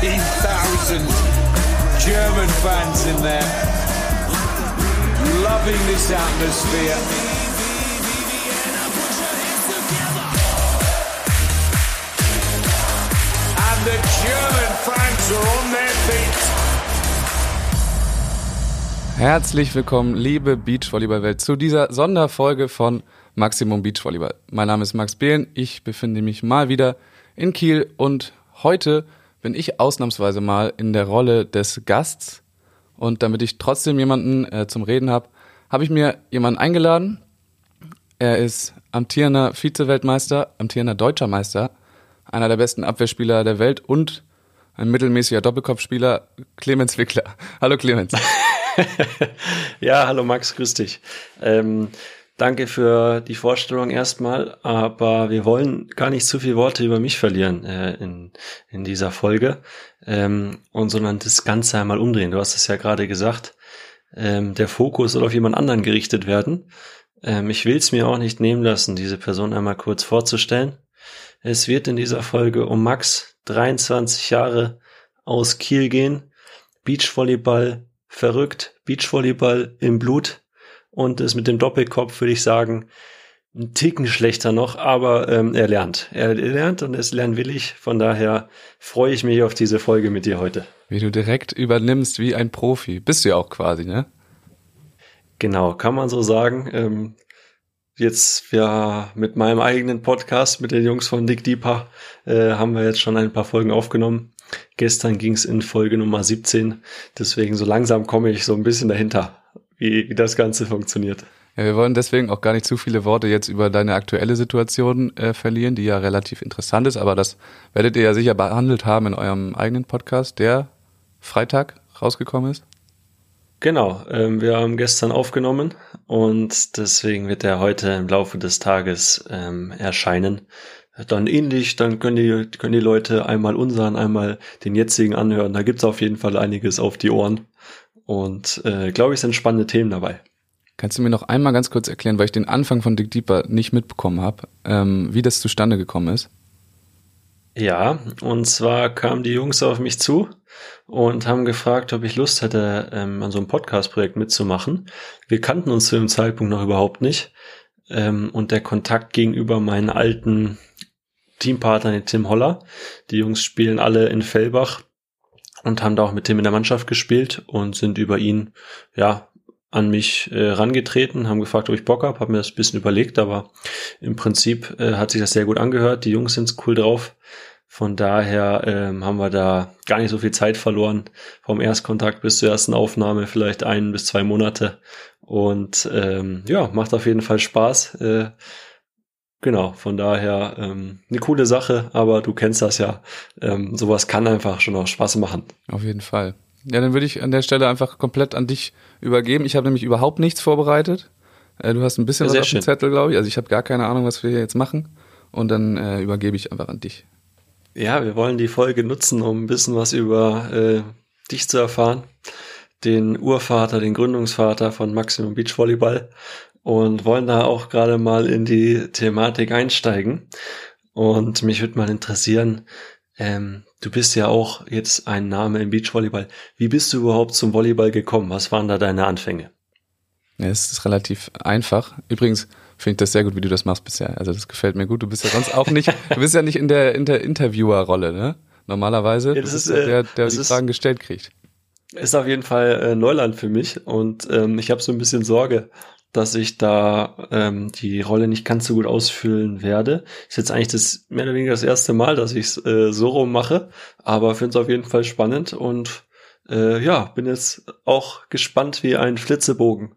15,000 German fans in there, loving this atmosphere. The German fans are on their feet. Herzlich willkommen, liebe Beachvolleyball-Welt, zu dieser Sonderfolge von Maximum Beachvolleyball. Mein Name ist Max Behlen, ich befinde mich mal wieder in Kiel und heute bin ich ausnahmsweise mal in der Rolle des Gasts und damit ich trotzdem jemanden äh, zum Reden habe, habe ich mir jemanden eingeladen. Er ist amtierender Vize-Weltmeister, amtierender deutscher Meister, einer der besten Abwehrspieler der Welt und ein mittelmäßiger Doppelkopfspieler, Clemens Wickler. Hallo Clemens. ja, hallo Max, grüß dich. Ähm, danke für die Vorstellung erstmal, aber wir wollen gar nicht zu viele Worte über mich verlieren äh, in, in dieser Folge, ähm, und sondern das Ganze einmal umdrehen. Du hast es ja gerade gesagt, ähm, der Fokus soll auf jemand anderen gerichtet werden. Ähm, ich will es mir auch nicht nehmen lassen, diese Person einmal kurz vorzustellen. Es wird in dieser Folge um Max, 23 Jahre aus Kiel gehen, Beachvolleyball, verrückt, Beachvolleyball im Blut und es mit dem Doppelkopf würde ich sagen, ein Ticken schlechter noch, aber ähm, er lernt. Er lernt und will ich. Von daher freue ich mich auf diese Folge mit dir heute. Wie du direkt übernimmst wie ein Profi. Bist du ja auch quasi, ne? Genau, kann man so sagen. Ähm, jetzt ja mit meinem eigenen Podcast mit den Jungs von Dick Deeper äh, haben wir jetzt schon ein paar Folgen aufgenommen. Gestern ging es in Folge Nummer 17. Deswegen so langsam komme ich so ein bisschen dahinter, wie, wie das Ganze funktioniert. Ja, wir wollen deswegen auch gar nicht zu viele Worte jetzt über deine aktuelle Situation äh, verlieren, die ja relativ interessant ist, aber das werdet ihr ja sicher behandelt haben in eurem eigenen Podcast, der Freitag rausgekommen ist. Genau, ähm, wir haben gestern aufgenommen und deswegen wird er heute im Laufe des Tages ähm, erscheinen. Dann ähnlich, dann können die, können die Leute einmal unseren, einmal den jetzigen anhören. Da gibt's auf jeden Fall einiges auf die Ohren. Und äh, glaube ich, sind spannende Themen dabei. Kannst du mir noch einmal ganz kurz erklären, weil ich den Anfang von Dick Deeper nicht mitbekommen habe, ähm, wie das zustande gekommen ist? Ja, und zwar kamen die Jungs auf mich zu und haben gefragt, ob ich Lust hätte, ähm, an so einem Podcast-Projekt mitzumachen. Wir kannten uns zu dem Zeitpunkt noch überhaupt nicht. Ähm, und der Kontakt gegenüber meinen alten Teampartner, den Tim Holler. Die Jungs spielen alle in Fellbach und haben da auch mit Tim in der Mannschaft gespielt und sind über ihn, ja, an mich äh, rangetreten, haben gefragt, ob ich Bock habe, habe mir das ein bisschen überlegt, aber im Prinzip äh, hat sich das sehr gut angehört. Die Jungs sind cool drauf. Von daher ähm, haben wir da gar nicht so viel Zeit verloren. Vom Erstkontakt bis zur ersten Aufnahme vielleicht ein bis zwei Monate. Und ähm, ja, macht auf jeden Fall Spaß. Äh, genau, von daher ähm, eine coole Sache, aber du kennst das ja. Ähm, sowas kann einfach schon auch Spaß machen. Auf jeden Fall. Ja, dann würde ich an der Stelle einfach komplett an dich übergeben. Ich habe nämlich überhaupt nichts vorbereitet. Äh, du hast ein bisschen ja, was auf dem Zettel, glaube ich. Also ich habe gar keine Ahnung, was wir hier jetzt machen. Und dann äh, übergebe ich einfach an dich. Ja, wir wollen die Folge nutzen, um ein bisschen was über äh, dich zu erfahren. Den Urvater, den Gründungsvater von Maximum Beach Volleyball. Und wollen da auch gerade mal in die Thematik einsteigen. Und mich würde mal interessieren, ähm, du bist ja auch jetzt ein Name im Beachvolleyball. Wie bist du überhaupt zum Volleyball gekommen? Was waren da deine Anfänge? Ja, es ist relativ einfach. Übrigens finde ich das sehr gut, wie du das machst bisher. Also das gefällt mir gut. Du bist ja sonst auch nicht, du bist ja nicht in der, in der Interviewer-Rolle, ne? Normalerweise. Ja, das ist ja der, der die ist, Fragen gestellt kriegt. Ist auf jeden Fall äh, Neuland für mich und ähm, ich habe so ein bisschen Sorge, dass ich da ähm, die Rolle nicht ganz so gut ausfüllen werde. Ist jetzt eigentlich das mehr oder weniger das erste Mal, dass ich es äh, so rum mache, aber finde es auf jeden Fall spannend und äh, ja, bin jetzt auch gespannt wie ein Flitzebogen,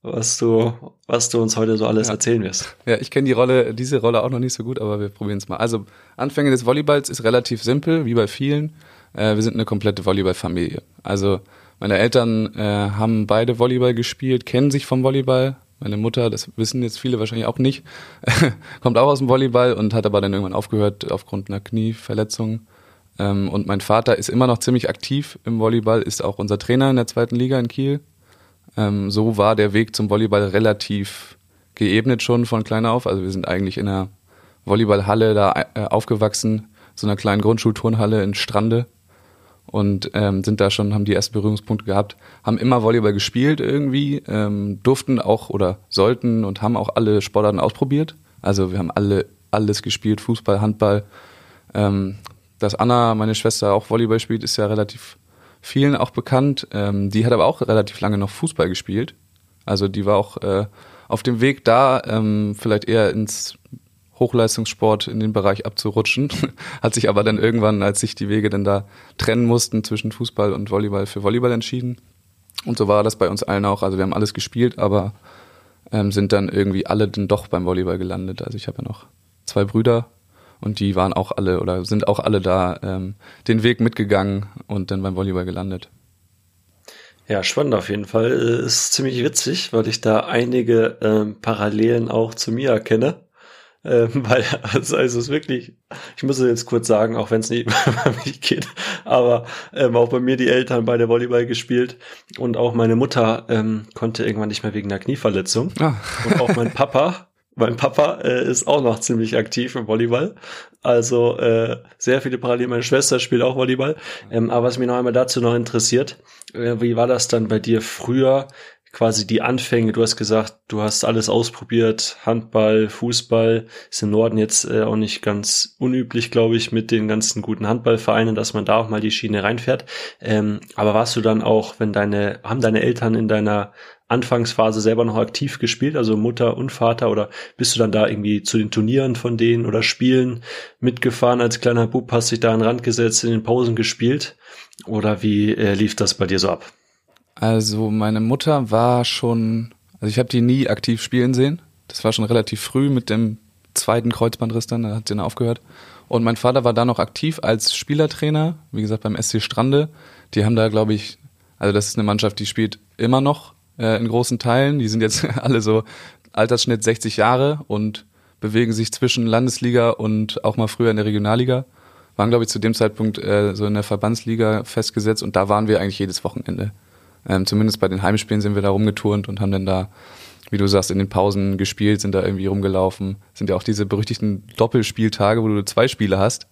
was du, was du uns heute so alles ja. erzählen wirst. Ja, ich kenne die Rolle, diese Rolle auch noch nicht so gut, aber wir probieren es mal. Also Anfänge des Volleyballs ist relativ simpel, wie bei vielen. Äh, wir sind eine komplette Volleyballfamilie. Also meine Eltern äh, haben beide Volleyball gespielt, kennen sich vom Volleyball. Meine Mutter, das wissen jetzt viele wahrscheinlich auch nicht, kommt auch aus dem Volleyball und hat aber dann irgendwann aufgehört aufgrund einer Knieverletzung. Ähm, und mein Vater ist immer noch ziemlich aktiv im Volleyball, ist auch unser Trainer in der zweiten Liga in Kiel. Ähm, so war der Weg zum Volleyball relativ geebnet schon von klein auf. Also wir sind eigentlich in einer Volleyballhalle da äh, aufgewachsen, so einer kleinen Grundschulturnhalle in Strande und ähm, sind da schon, haben die ersten Berührungspunkte gehabt, haben immer Volleyball gespielt irgendwie, ähm, durften auch oder sollten und haben auch alle Sportarten ausprobiert. Also wir haben alle alles gespielt, Fußball, Handball. Ähm, dass Anna, meine Schwester, auch Volleyball spielt, ist ja relativ vielen auch bekannt. Ähm, die hat aber auch relativ lange noch Fußball gespielt. Also die war auch äh, auf dem Weg da, ähm, vielleicht eher ins Hochleistungssport in den Bereich abzurutschen. Hat sich aber dann irgendwann, als sich die Wege dann da trennen mussten zwischen Fußball und Volleyball, für Volleyball entschieden. Und so war das bei uns allen auch. Also wir haben alles gespielt, aber ähm, sind dann irgendwie alle dann doch beim Volleyball gelandet. Also ich habe ja noch zwei Brüder und die waren auch alle oder sind auch alle da ähm, den Weg mitgegangen und dann beim Volleyball gelandet. Ja, spannend auf jeden Fall. Äh, ist ziemlich witzig, weil ich da einige ähm, Parallelen auch zu mir erkenne. Ähm, weil, also, also es ist wirklich, ich muss es jetzt kurz sagen, auch wenn es nicht bei mich geht, aber ähm, auch bei mir die Eltern beide Volleyball gespielt und auch meine Mutter ähm, konnte irgendwann nicht mehr wegen einer Knieverletzung. Ah. und auch mein Papa mein Papa äh, ist auch noch ziemlich aktiv im Volleyball. Also äh, sehr viele Parallelen. Meine Schwester spielt auch Volleyball. Ähm, aber was mich noch einmal dazu noch interessiert, äh, wie war das dann bei dir früher? Quasi die Anfänge. Du hast gesagt, du hast alles ausprobiert, Handball, Fußball. Ist im Norden jetzt äh, auch nicht ganz unüblich, glaube ich, mit den ganzen guten Handballvereinen, dass man da auch mal die Schiene reinfährt. Ähm, aber warst du dann auch, wenn deine, haben deine Eltern in deiner Anfangsphase selber noch aktiv gespielt, also Mutter und Vater, oder bist du dann da irgendwie zu den Turnieren von denen oder Spielen mitgefahren als kleiner Bub, hast dich da an den Rand gesetzt, in den Pausen gespielt? Oder wie äh, lief das bei dir so ab? Also meine Mutter war schon, also ich habe die nie aktiv spielen sehen. Das war schon relativ früh mit dem zweiten Kreuzbandriss dann, da hat sie dann aufgehört. Und mein Vater war da noch aktiv als Spielertrainer, wie gesagt beim SC Strande. Die haben da, glaube ich, also das ist eine Mannschaft, die spielt immer noch äh, in großen Teilen. Die sind jetzt alle so Altersschnitt 60 Jahre und bewegen sich zwischen Landesliga und auch mal früher in der Regionalliga. Waren, glaube ich, zu dem Zeitpunkt äh, so in der Verbandsliga festgesetzt und da waren wir eigentlich jedes Wochenende. Ähm, zumindest bei den Heimspielen sind wir da rumgeturnt und haben dann da, wie du sagst, in den Pausen gespielt, sind da irgendwie rumgelaufen. Sind ja auch diese berüchtigten Doppelspieltage, wo du zwei Spiele hast.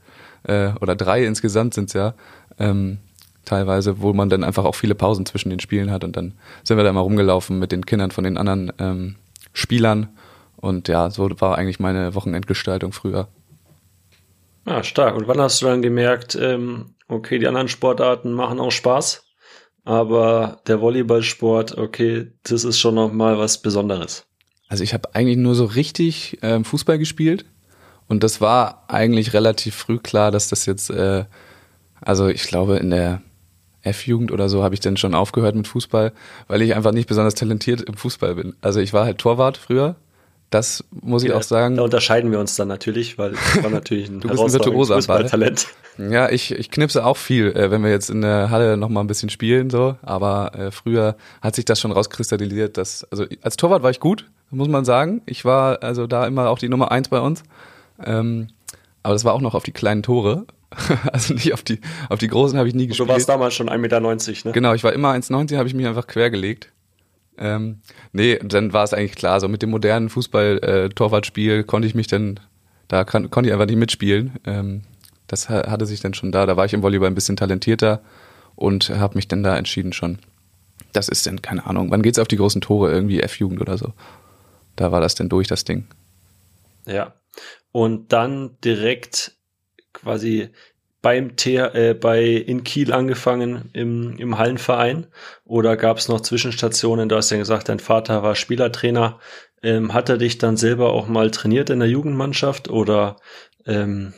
Äh, oder drei insgesamt sind's ja. Ähm, teilweise, wo man dann einfach auch viele Pausen zwischen den Spielen hat und dann sind wir da mal rumgelaufen mit den Kindern von den anderen ähm, Spielern und ja, so war eigentlich meine Wochenendgestaltung früher. Ah, stark. Und wann hast du dann gemerkt, ähm, okay, die anderen Sportarten machen auch Spaß? Aber der Volleyballsport, okay, das ist schon noch mal was Besonderes. Also ich habe eigentlich nur so richtig ähm, Fußball gespielt und das war eigentlich relativ früh klar, dass das jetzt, äh, also ich glaube in der F-Jugend oder so habe ich dann schon aufgehört mit Fußball, weil ich einfach nicht besonders talentiert im Fußball bin. Also ich war halt Torwart früher das muss ich ja, auch sagen. Da unterscheiden wir uns dann natürlich, weil ich war natürlich ein du bist ein virtuoser Talent. Ja, ich, ich knipse auch viel, äh, wenn wir jetzt in der Halle noch mal ein bisschen spielen so. Aber äh, früher hat sich das schon rauskristallisiert, dass also als Torwart war ich gut, muss man sagen. Ich war also da immer auch die Nummer eins bei uns. Ähm, aber das war auch noch auf die kleinen Tore. also nicht auf die auf die großen habe ich nie gespielt. Du warst damals schon 1,90 Meter, ne? Genau, ich war immer 1,90, habe ich mich einfach quergelegt. Ähm, nee, dann war es eigentlich klar, so mit dem modernen Fußball-Torwartspiel äh, konnte ich mich dann, da kann, konnte ich einfach nicht mitspielen. Ähm, das hatte sich dann schon da, da war ich im Volleyball ein bisschen talentierter und habe mich dann da entschieden schon. Das ist dann, keine Ahnung, wann geht's auf die großen Tore? Irgendwie F-Jugend oder so. Da war das denn durch, das Ding. Ja. Und dann direkt quasi beim T äh, bei in Kiel angefangen im, im Hallenverein oder gab es noch Zwischenstationen? Du hast ja gesagt, dein Vater war Spielertrainer. Ähm, hat er dich dann selber auch mal trainiert in der Jugendmannschaft oder ähm,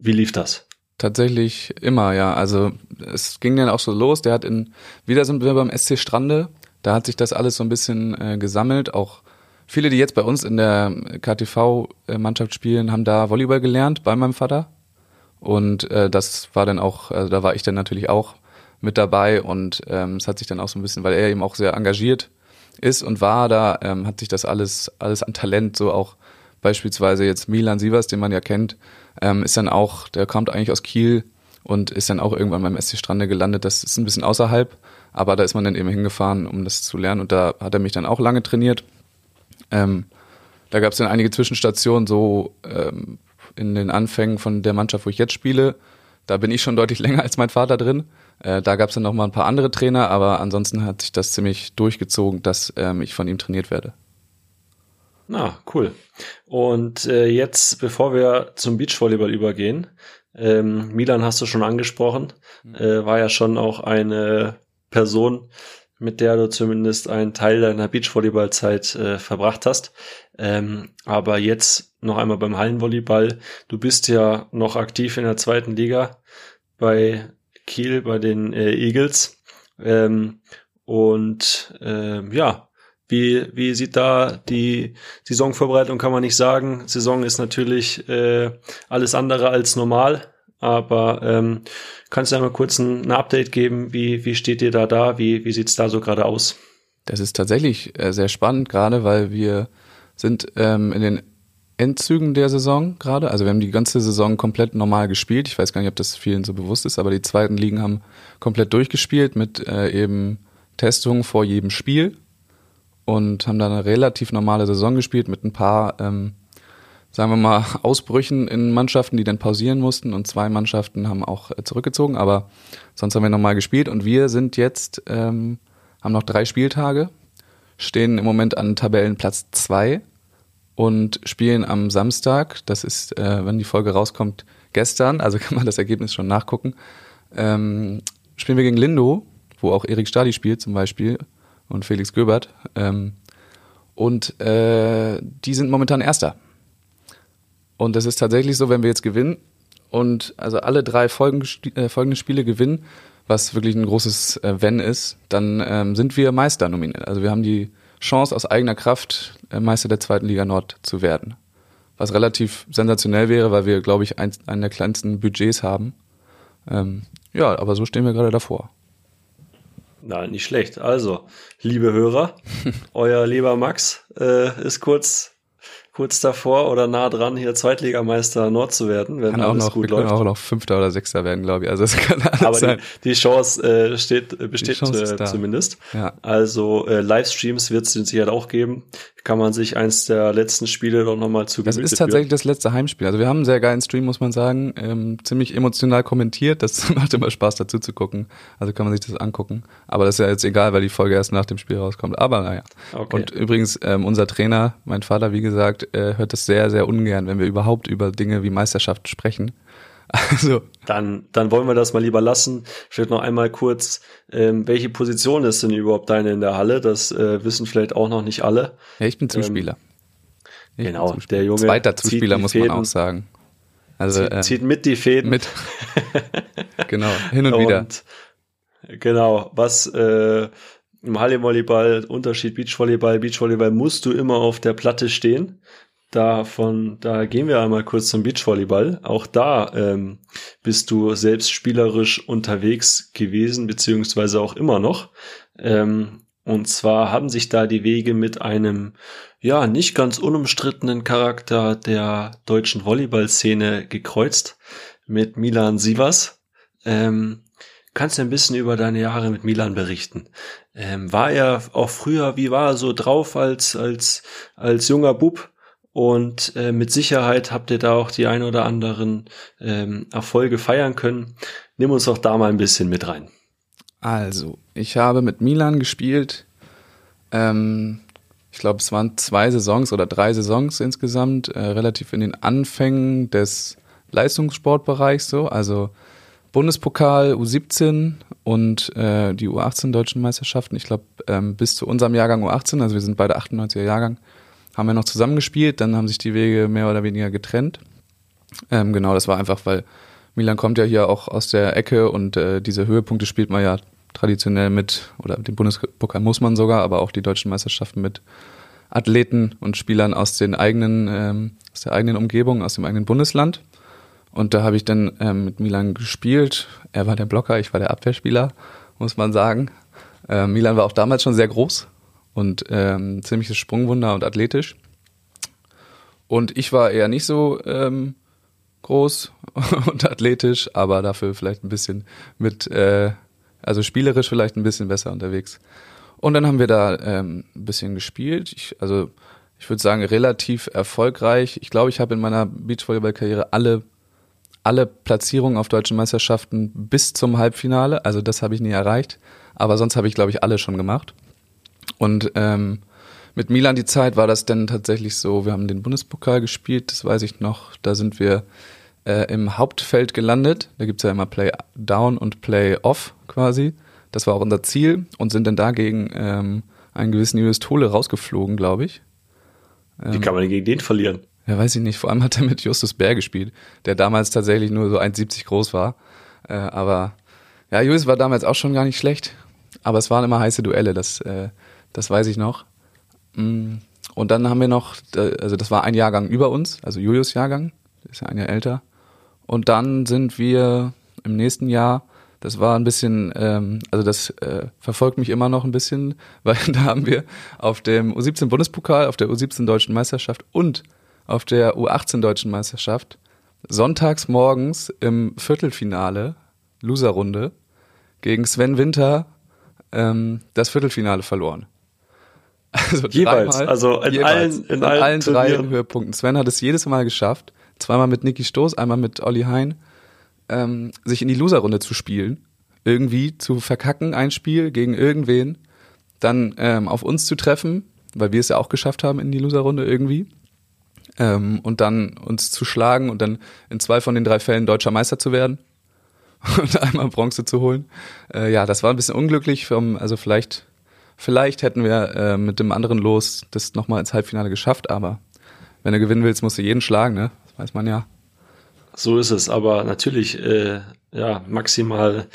wie lief das? Tatsächlich immer, ja. Also es ging dann auch so los. Der hat in wieder sind wir beim SC Strande. Da hat sich das alles so ein bisschen äh, gesammelt. Auch viele, die jetzt bei uns in der KTV-Mannschaft spielen, haben da Volleyball gelernt bei meinem Vater. Und äh, das war dann auch, also da war ich dann natürlich auch mit dabei und ähm, es hat sich dann auch so ein bisschen, weil er eben auch sehr engagiert ist und war da, ähm, hat sich das alles, alles an Talent, so auch beispielsweise jetzt Milan Sievers, den man ja kennt, ähm, ist dann auch, der kommt eigentlich aus Kiel und ist dann auch irgendwann beim SC Strande gelandet. Das ist ein bisschen außerhalb, aber da ist man dann eben hingefahren, um das zu lernen und da hat er mich dann auch lange trainiert. Ähm, da gab es dann einige Zwischenstationen, so ähm, in den Anfängen von der Mannschaft, wo ich jetzt spiele. Da bin ich schon deutlich länger als mein Vater drin. Äh, da gab es dann noch mal ein paar andere Trainer, aber ansonsten hat sich das ziemlich durchgezogen, dass ähm, ich von ihm trainiert werde. Na, cool. Und äh, jetzt, bevor wir zum Beachvolleyball übergehen, ähm, Milan hast du schon angesprochen, mhm. äh, war ja schon auch eine Person, mit der du zumindest einen Teil deiner Beachvolleyballzeit äh, verbracht hast. Ähm, aber jetzt noch einmal beim Hallenvolleyball. Du bist ja noch aktiv in der zweiten Liga bei Kiel, bei den äh, Eagles. Ähm, und äh, ja, wie, wie sieht da die Saisonvorbereitung, kann man nicht sagen. Saison ist natürlich äh, alles andere als normal. Aber ähm, kannst du einmal kurz ein, ein, Update geben? Wie, wie steht ihr da da? Wie, wie sieht's da so gerade aus? Das ist tatsächlich äh, sehr spannend, gerade weil wir sind ähm, in den Endzügen der Saison gerade. Also wir haben die ganze Saison komplett normal gespielt. Ich weiß gar nicht, ob das vielen so bewusst ist, aber die zweiten Ligen haben komplett durchgespielt mit äh, eben Testungen vor jedem Spiel und haben da eine relativ normale Saison gespielt mit ein paar ähm, sagen wir mal, Ausbrüchen in Mannschaften, die dann pausieren mussten und zwei Mannschaften haben auch äh, zurückgezogen, aber sonst haben wir nochmal gespielt und wir sind jetzt, ähm, haben noch drei Spieltage, stehen im Moment an Tabellenplatz zwei und spielen am Samstag, das ist, äh, wenn die Folge rauskommt, gestern, also kann man das Ergebnis schon nachgucken, ähm, spielen wir gegen Lindo, wo auch Erik Stadi spielt zum Beispiel und Felix Göbert. Ähm, und äh, die sind momentan Erster. Und es ist tatsächlich so, wenn wir jetzt gewinnen und also alle drei Folgen, äh, folgenden Spiele gewinnen, was wirklich ein großes äh, Wenn ist, dann ähm, sind wir Meister nominiert. Also wir haben die Chance aus eigener Kraft äh, Meister der zweiten Liga Nord zu werden. Was relativ sensationell wäre, weil wir, glaube ich, ein, einen der kleinsten Budgets haben. Ähm, ja, aber so stehen wir gerade davor. Na, nicht schlecht. Also, liebe Hörer, euer lieber Max äh, ist kurz kurz davor oder nah dran, hier Zweitligameister Nord zu werden, wenn kann alles noch, gut wir läuft. Können auch noch Fünfter oder Sechster werden, glaube ich. Also es kann alles Aber sein. Die, die Chance äh, steht, besteht Chance äh, zumindest. Ja. Also äh, Livestreams wird es sicher auch geben kann man sich eins der letzten Spiele doch nochmal zu Das ist tatsächlich führen. das letzte Heimspiel. Also wir haben einen sehr geilen Stream, muss man sagen. Ähm, ziemlich emotional kommentiert. Das macht immer Spaß dazu zu gucken. Also kann man sich das angucken. Aber das ist ja jetzt egal, weil die Folge erst nach dem Spiel rauskommt. Aber naja. Okay. Und übrigens, ähm, unser Trainer, mein Vater, wie gesagt, äh, hört das sehr, sehr ungern, wenn wir überhaupt über Dinge wie Meisterschaft sprechen. Also. Dann, dann wollen wir das mal lieber lassen. Vielleicht noch einmal kurz, ähm, welche Position ist denn überhaupt deine in der Halle? Das äh, wissen vielleicht auch noch nicht alle. Ja, ich bin Zuspieler. Ähm, genau, Zuspieler. der Junge. Zweiter Zuspieler muss man auch sagen. Also, zieht, äh, zieht mit die Fäden. Mit. genau, hin und, und wieder. Genau, was äh, im Hallenvolleyball, Unterschied Beachvolleyball, Beachvolleyball musst du immer auf der Platte stehen. Davon, da gehen wir einmal kurz zum Beachvolleyball. Auch da ähm, bist du selbst spielerisch unterwegs gewesen, beziehungsweise auch immer noch. Ähm, und zwar haben sich da die Wege mit einem, ja, nicht ganz unumstrittenen Charakter der deutschen Volleyballszene gekreuzt, mit Milan Sivas. Ähm, kannst du ein bisschen über deine Jahre mit Milan berichten? Ähm, war er auch früher, wie war er so drauf als, als, als junger Bub? Und äh, mit Sicherheit habt ihr da auch die ein oder anderen ähm, Erfolge feiern können. Nimm uns doch da mal ein bisschen mit rein. Also, ich habe mit Milan gespielt. Ähm, ich glaube, es waren zwei Saisons oder drei Saisons insgesamt, äh, relativ in den Anfängen des Leistungssportbereichs so. Also Bundespokal U17 und äh, die U18 deutschen Meisterschaften. Ich glaube, ähm, bis zu unserem Jahrgang U18, also wir sind beide 98er Jahrgang, haben wir noch zusammengespielt, dann haben sich die Wege mehr oder weniger getrennt. Ähm, genau, das war einfach, weil Milan kommt ja hier auch aus der Ecke und äh, diese Höhepunkte spielt man ja traditionell mit, oder den Bundespokal muss man sogar, aber auch die deutschen Meisterschaften mit Athleten und Spielern aus den eigenen, ähm, aus der eigenen Umgebung, aus dem eigenen Bundesland. Und da habe ich dann ähm, mit Milan gespielt. Er war der Blocker, ich war der Abwehrspieler, muss man sagen. Äh, Milan war auch damals schon sehr groß, und ähm, ziemliches Sprungwunder und athletisch. Und ich war eher nicht so ähm, groß und athletisch, aber dafür vielleicht ein bisschen mit, äh, also spielerisch vielleicht ein bisschen besser unterwegs. Und dann haben wir da ähm, ein bisschen gespielt. Ich, also ich würde sagen relativ erfolgreich. Ich glaube, ich habe in meiner Beachvolleyball-Karriere alle alle Platzierungen auf deutschen Meisterschaften bis zum Halbfinale. Also das habe ich nie erreicht. Aber sonst habe ich, glaube ich, alle schon gemacht. Und ähm, mit Milan die Zeit war das dann tatsächlich so, wir haben den Bundespokal gespielt, das weiß ich noch. Da sind wir äh, im Hauptfeld gelandet. Da gibt's ja immer Play Down und Play Off quasi. Das war auch unser Ziel und sind dann dagegen ähm, einen gewissen Julius Tole rausgeflogen, glaube ich. Wie kann man denn gegen den verlieren? Ja, weiß ich nicht. Vor allem hat er mit Justus Bär gespielt, der damals tatsächlich nur so 1,70 groß war. Äh, aber ja, Julius war damals auch schon gar nicht schlecht. Aber es waren immer heiße Duelle, das, äh, das weiß ich noch. Mm, und dann haben wir noch, also das war ein Jahrgang über uns, also Julius Jahrgang, ist ja ein Jahr älter. Und dann sind wir im nächsten Jahr, das war ein bisschen, ähm, also das äh, verfolgt mich immer noch ein bisschen, weil da haben wir auf dem U17 Bundespokal, auf der U17 Deutschen Meisterschaft und auf der U18 Deutschen Meisterschaft sonntags morgens im Viertelfinale, Loserrunde, gegen Sven Winter ähm, das Viertelfinale verloren. Also jeweils, dreimal, also in jeweils, allen, in allen, allen drei Höhepunkten. Sven hat es jedes Mal geschafft, zweimal mit Niki Stoß, einmal mit Olli Hein, ähm, sich in die Loserrunde zu spielen, irgendwie zu verkacken, ein Spiel gegen irgendwen, dann ähm, auf uns zu treffen, weil wir es ja auch geschafft haben in die Loserrunde irgendwie, ähm, und dann uns zu schlagen und dann in zwei von den drei Fällen deutscher Meister zu werden und einmal Bronze zu holen. Äh, ja, das war ein bisschen unglücklich. Vom, also vielleicht, vielleicht hätten wir äh, mit dem anderen Los das nochmal ins Halbfinale geschafft, aber wenn du gewinnen willst, musst du jeden schlagen, ne? Das weiß man ja. So ist es, aber natürlich äh, ja maximal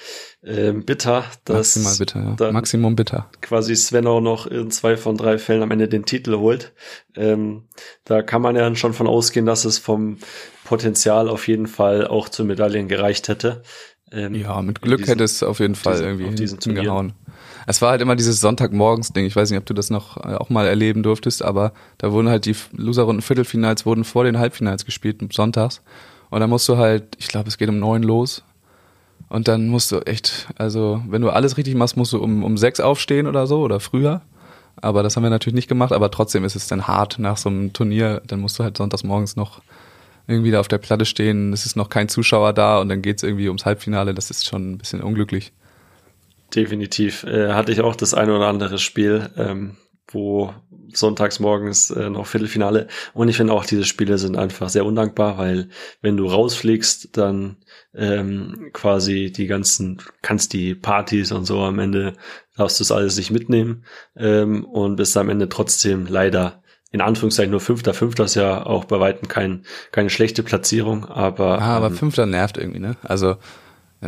äh, bitter, dass maximal bitter, ja. Maximum bitter. Quasi Sven auch noch in zwei von drei Fällen am Ende den Titel holt. Ähm, da kann man ja schon von ausgehen, dass es vom Potenzial auf jeden Fall auch zu Medaillen gereicht hätte. Ähm, ja, mit Glück diesen, hätte es auf jeden Fall diesen, irgendwie diesen hingehauen. Es war halt immer dieses Sonntagmorgens-Ding. Ich weiß nicht, ob du das noch äh, auch mal erleben durftest, aber da wurden halt die Loserrunden Viertelfinals wurden vor den Halbfinals gespielt, sonntags. Und dann musst du halt, ich glaube, es geht um neun los. Und dann musst du echt, also wenn du alles richtig machst, musst du um, um sechs aufstehen oder so oder früher. Aber das haben wir natürlich nicht gemacht, aber trotzdem ist es dann hart nach so einem Turnier. Dann musst du halt sonntags morgens noch irgendwie da auf der Platte stehen, es ist noch kein Zuschauer da und dann geht's irgendwie ums Halbfinale. Das ist schon ein bisschen unglücklich. Definitiv. Äh, hatte ich auch das eine oder andere Spiel, ähm, wo sonntags morgens äh, noch Viertelfinale. Und ich finde auch, diese Spiele sind einfach sehr undankbar, weil wenn du rausfliegst, dann ähm, quasi die ganzen, kannst die Partys und so am Ende darfst du es alles nicht mitnehmen ähm, und bist am Ende trotzdem leider in Anführungszeichen nur Fünfter. Fünfter ist ja auch bei Weitem kein, keine schlechte Platzierung, aber. Ah, aber ähm, Fünfter nervt irgendwie, ne? Also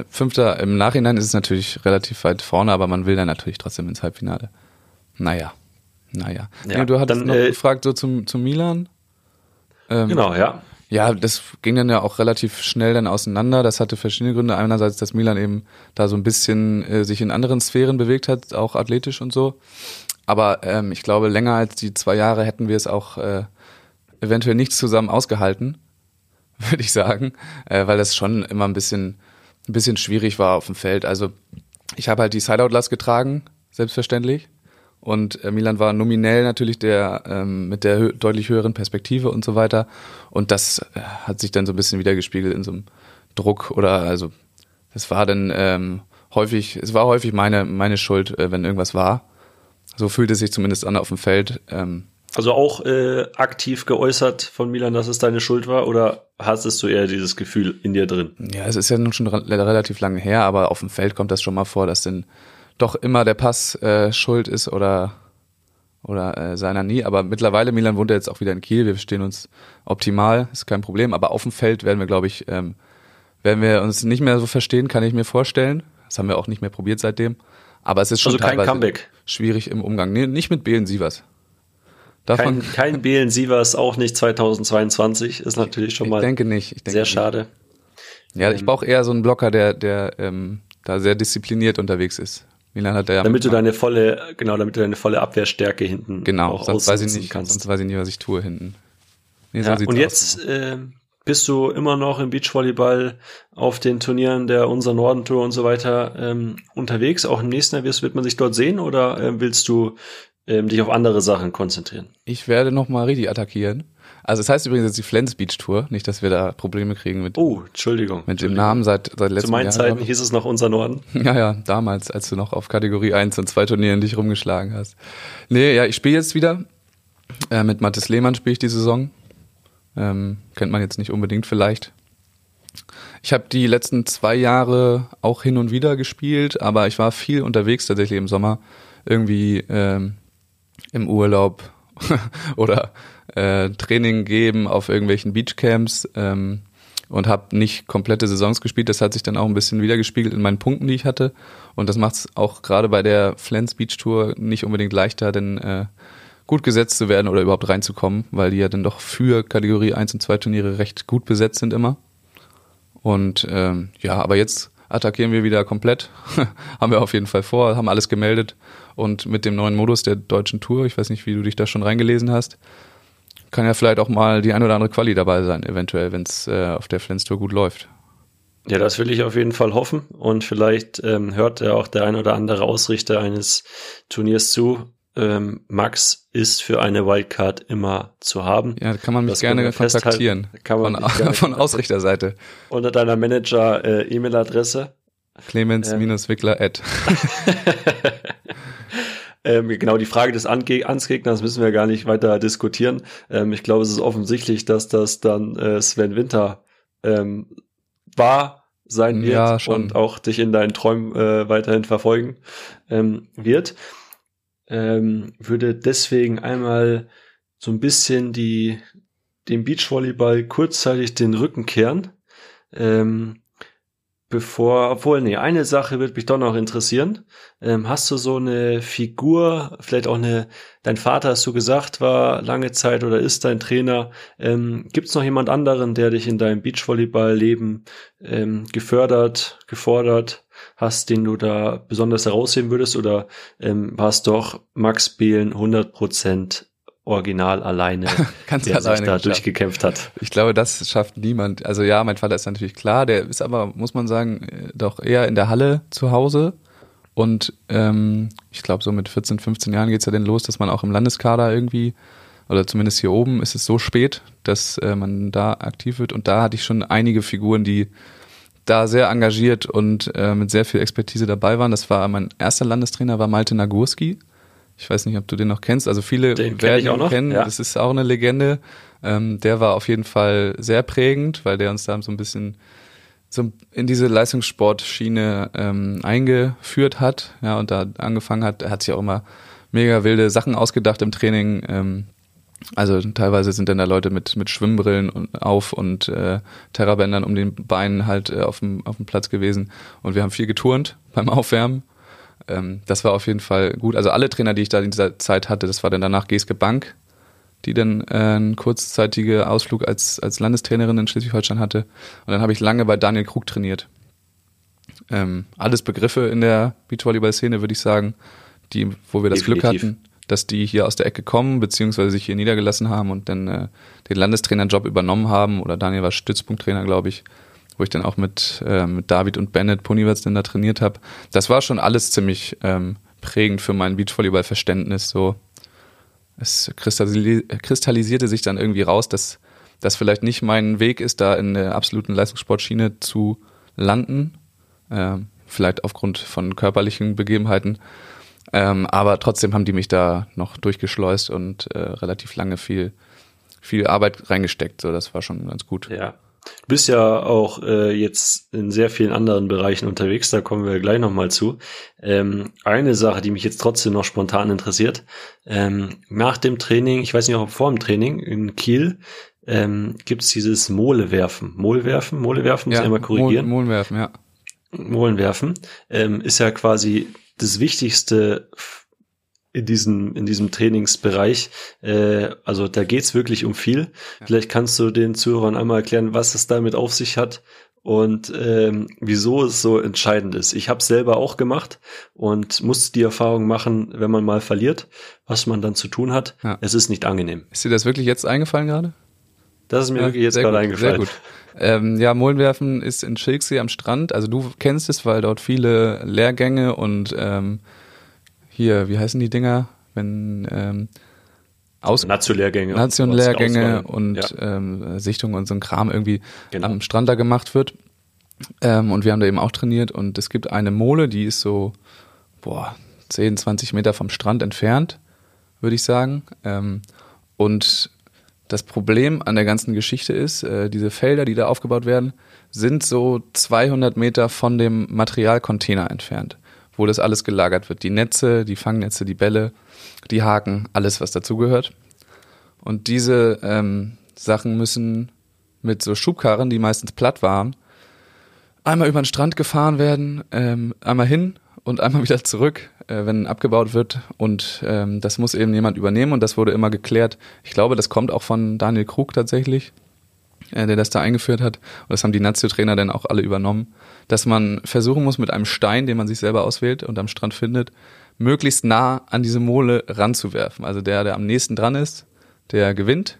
Fünfter im Nachhinein ist es natürlich relativ weit vorne, aber man will dann natürlich trotzdem ins Halbfinale. Naja. Naja. Ja, du hattest dann, noch äh, gefragt so zum, zum Milan. Ähm, genau, ja. Ja, das ging dann ja auch relativ schnell dann auseinander. Das hatte verschiedene Gründe. Einerseits, dass Milan eben da so ein bisschen äh, sich in anderen Sphären bewegt hat, auch athletisch und so. Aber ähm, ich glaube, länger als die zwei Jahre hätten wir es auch äh, eventuell nicht zusammen ausgehalten, würde ich sagen, äh, weil das schon immer ein bisschen, ein bisschen schwierig war auf dem Feld. Also ich habe halt die Sideout-Last getragen, selbstverständlich. Und äh, Milan war nominell natürlich der ähm, mit der hö deutlich höheren Perspektive und so weiter. Und das äh, hat sich dann so ein bisschen wiedergespiegelt in so einem Druck oder also es war dann ähm, häufig, es war häufig meine meine Schuld, äh, wenn irgendwas war. So fühlt es sich zumindest an auf dem Feld. Ähm, also auch äh, aktiv geäußert von Milan, dass es deine Schuld war, oder hast du eher dieses Gefühl in dir drin? Ja, es ist ja nun schon relativ lange her, aber auf dem Feld kommt das schon mal vor, dass dann doch immer der Pass äh, schuld ist oder oder äh, seiner nie. Aber mittlerweile Milan wohnt ja jetzt auch wieder in Kiel. Wir verstehen uns optimal, ist kein Problem. Aber auf dem Feld werden wir, glaube ich, ähm, werden wir uns nicht mehr so verstehen, kann ich mir vorstellen. Das haben wir auch nicht mehr probiert seitdem. Aber es ist schon also kein Comeback. schwierig im Umgang. Nee, nicht mit Belen Sievers. Davon kein, kein Belen Sievers, auch nicht 2022, ist natürlich schon mal ich denke nicht. Ich denke sehr nicht. schade. Ja, ich ähm, brauche eher so einen Blocker, der, der ähm, da sehr diszipliniert unterwegs ist. Milan hat ja damit du deine volle, genau, damit du deine volle Abwehrstärke hinten genau, auch sonst weiß ich nicht, kannst. Sonst weiß ich nicht, was ich tue hinten. Nee, ja, und jetzt äh, bist du immer noch im Beachvolleyball auf den Turnieren der Unser Norden Tour und so weiter ähm, unterwegs? Auch im nächsten Jahr wird man sich dort sehen oder äh, willst du ähm, dich auf andere Sachen konzentrieren? Ich werde nochmal richtig attackieren. Also es heißt übrigens jetzt die Flens Beach Tour, nicht, dass wir da Probleme kriegen mit, Oh, Entschuldigung. mit dem Namen seit, seit letztem Zu meinen Jahr. Zeiten hieß es noch unser Norden. Ja, ja, damals, als du noch auf Kategorie 1 und 2 Turnieren dich rumgeschlagen hast. Nee, ja, ich spiele jetzt wieder. Äh, mit Mathis Lehmann spiele ich die Saison. Ähm, kennt man jetzt nicht unbedingt vielleicht. Ich habe die letzten zwei Jahre auch hin und wieder gespielt, aber ich war viel unterwegs tatsächlich im Sommer. Irgendwie ähm, im Urlaub oder äh, Training geben auf irgendwelchen Beachcamps ähm, und habe nicht komplette Saisons gespielt. Das hat sich dann auch ein bisschen wiedergespiegelt in meinen Punkten, die ich hatte. Und das macht es auch gerade bei der Flens Beach Tour nicht unbedingt leichter, denn äh, gut gesetzt zu werden oder überhaupt reinzukommen, weil die ja dann doch für Kategorie 1 und 2 Turniere recht gut besetzt sind immer. Und ähm, ja, aber jetzt attackieren wir wieder komplett. haben wir auf jeden Fall vor, haben alles gemeldet. Und mit dem neuen Modus der deutschen Tour, ich weiß nicht, wie du dich da schon reingelesen hast, kann ja vielleicht auch mal die ein oder andere Quali dabei sein, eventuell, wenn es äh, auf der Flens Tour gut läuft. Ja, das will ich auf jeden Fall hoffen. Und vielleicht ähm, hört ja auch der ein oder andere Ausrichter eines Turniers zu. Ähm, Max ist für eine Wildcard immer zu haben. Ja, kann man mich Das gerne kontaktieren. Kann man von, gerne von Ausrichterseite. Unter deiner Manager-E-Mail-Adresse. Clemens-Wickler at. Ähm, genau, die Frage des Ange Ansgegners müssen wir gar nicht weiter diskutieren. Ähm, ich glaube, es ist offensichtlich, dass das dann äh, Sven Winter ähm, war, sein wird Ja, und auch dich in deinen Träumen äh, weiterhin verfolgen ähm, wird. Ähm, würde deswegen einmal so ein bisschen die dem Beachvolleyball kurzzeitig den Rücken kehren. Ähm, bevor, obwohl, nee, eine Sache wird mich doch noch interessieren. Ähm, hast du so eine Figur, vielleicht auch eine, dein Vater hast du gesagt, war lange Zeit oder ist dein Trainer. Ähm, Gibt es noch jemand anderen, der dich in deinem Beachvolleyball-Leben ähm, gefördert, gefordert hast, den du da besonders herausheben würdest? Oder ähm, war es doch Max Behlen 100% original alleine, Ganz der sich alleine da geschafft. durchgekämpft hat? Ich glaube, das schafft niemand. Also ja, mein Vater ist natürlich klar, der ist aber, muss man sagen, äh, doch eher in der Halle zu Hause. Und ähm, ich glaube, so mit 14, 15 Jahren geht's ja dann los, dass man auch im Landeskader irgendwie, oder zumindest hier oben ist es so spät, dass äh, man da aktiv wird. Und da hatte ich schon einige Figuren, die da sehr engagiert und äh, mit sehr viel Expertise dabei waren. Das war mein erster Landestrainer, war Malte Nagurski. Ich weiß nicht, ob du den noch kennst. Also viele Den kenn werden ich auch ihn noch, kennen. ja. Das ist auch eine Legende. Ähm, der war auf jeden Fall sehr prägend, weil der uns da so ein bisschen so in diese Leistungssportschiene ähm, eingeführt hat, ja, und da angefangen hat, er hat sich auch immer mega wilde Sachen ausgedacht im Training. Ähm, also teilweise sind dann da Leute mit, mit Schwimmbrillen und, auf und äh, Terrabändern um den Beinen halt äh, auf, dem, auf dem Platz gewesen. Und wir haben viel geturnt beim Aufwärmen. Ähm, das war auf jeden Fall gut. Also alle Trainer, die ich da in dieser Zeit hatte, das war dann danach Geske Bank, die dann äh, einen kurzzeitigen Ausflug als, als Landestrainerin in Schleswig-Holstein hatte. Und dann habe ich lange bei Daniel Krug trainiert. Ähm, alles Begriffe in der Beachvolleyball-Szene, würde ich sagen, die, wo wir das Glück Definitiv. hatten, dass die hier aus der Ecke kommen, beziehungsweise sich hier niedergelassen haben und dann äh, den Landestrainerjob übernommen haben. Oder Daniel war Stützpunkttrainer, glaube ich, wo ich dann auch mit, äh, mit David und Bennett Ponywatz dann da trainiert habe. Das war schon alles ziemlich ähm, prägend für mein Beachvolleyball-Verständnis. So, es kristalli kristallisierte sich dann irgendwie raus, dass das vielleicht nicht mein Weg ist, da in der absoluten Leistungssportschiene zu landen. Ähm, vielleicht aufgrund von körperlichen Begebenheiten. Ähm, aber trotzdem haben die mich da noch durchgeschleust und äh, relativ lange viel, viel Arbeit reingesteckt. So, das war schon ganz gut. Ja. Du bist ja auch äh, jetzt in sehr vielen anderen Bereichen unterwegs, da kommen wir gleich nochmal zu. Ähm, eine Sache, die mich jetzt trotzdem noch spontan interessiert, ähm, nach dem Training, ich weiß nicht, ob vor dem Training in Kiel, ähm, gibt es dieses Molewerfen. Molewerfen, Molewerfen, muss ich einmal korrigieren. Mohlen werfen, ja. Molen werfen, ähm, ist ja quasi das Wichtigste in diesem, in diesem Trainingsbereich. Äh, also da geht's wirklich um viel. Vielleicht kannst du den Zuhörern einmal erklären, was es damit auf sich hat und ähm, wieso es so entscheidend ist. Ich habe selber auch gemacht und musste die Erfahrung machen, wenn man mal verliert, was man dann zu tun hat. Ja. Es ist nicht angenehm. Ist dir das wirklich jetzt eingefallen gerade? Das ist mir Ja, wirklich jetzt gerade gut, eingefallen. Sehr gut. Ähm, ja, Mohlenwerfen ist in Schilksee am Strand. Also du kennst es, weil dort viele Lehrgänge und ähm, hier, wie heißen die Dinger? wenn ähm, aus Nationlehrgänge, Nationlehrgänge und ja. ähm, Sichtungen und so ein Kram irgendwie genau. am Strand da gemacht wird. Ähm, und wir haben da eben auch trainiert und es gibt eine Mole, die ist so, boah, 10, 20 Meter vom Strand entfernt, würde ich sagen. Ähm, und das Problem an der ganzen Geschichte ist, äh, diese Felder, die da aufgebaut werden, sind so 200 Meter von dem Materialcontainer entfernt, wo das alles gelagert wird. Die Netze, die Fangnetze, die Bälle, die Haken, alles, was dazugehört. Und diese ähm, Sachen müssen mit so Schubkarren, die meistens platt waren, einmal über den Strand gefahren werden, ähm, einmal hin und einmal wieder zurück, äh, wenn abgebaut wird. Und ähm, das muss eben jemand übernehmen und das wurde immer geklärt. Ich glaube, das kommt auch von Daniel Krug tatsächlich, äh, der das da eingeführt hat. Und das haben die Nazio-Trainer dann auch alle übernommen, dass man versuchen muss, mit einem Stein, den man sich selber auswählt und am Strand findet, möglichst nah an diese Mole ranzuwerfen. Also der, der am nächsten dran ist, der gewinnt.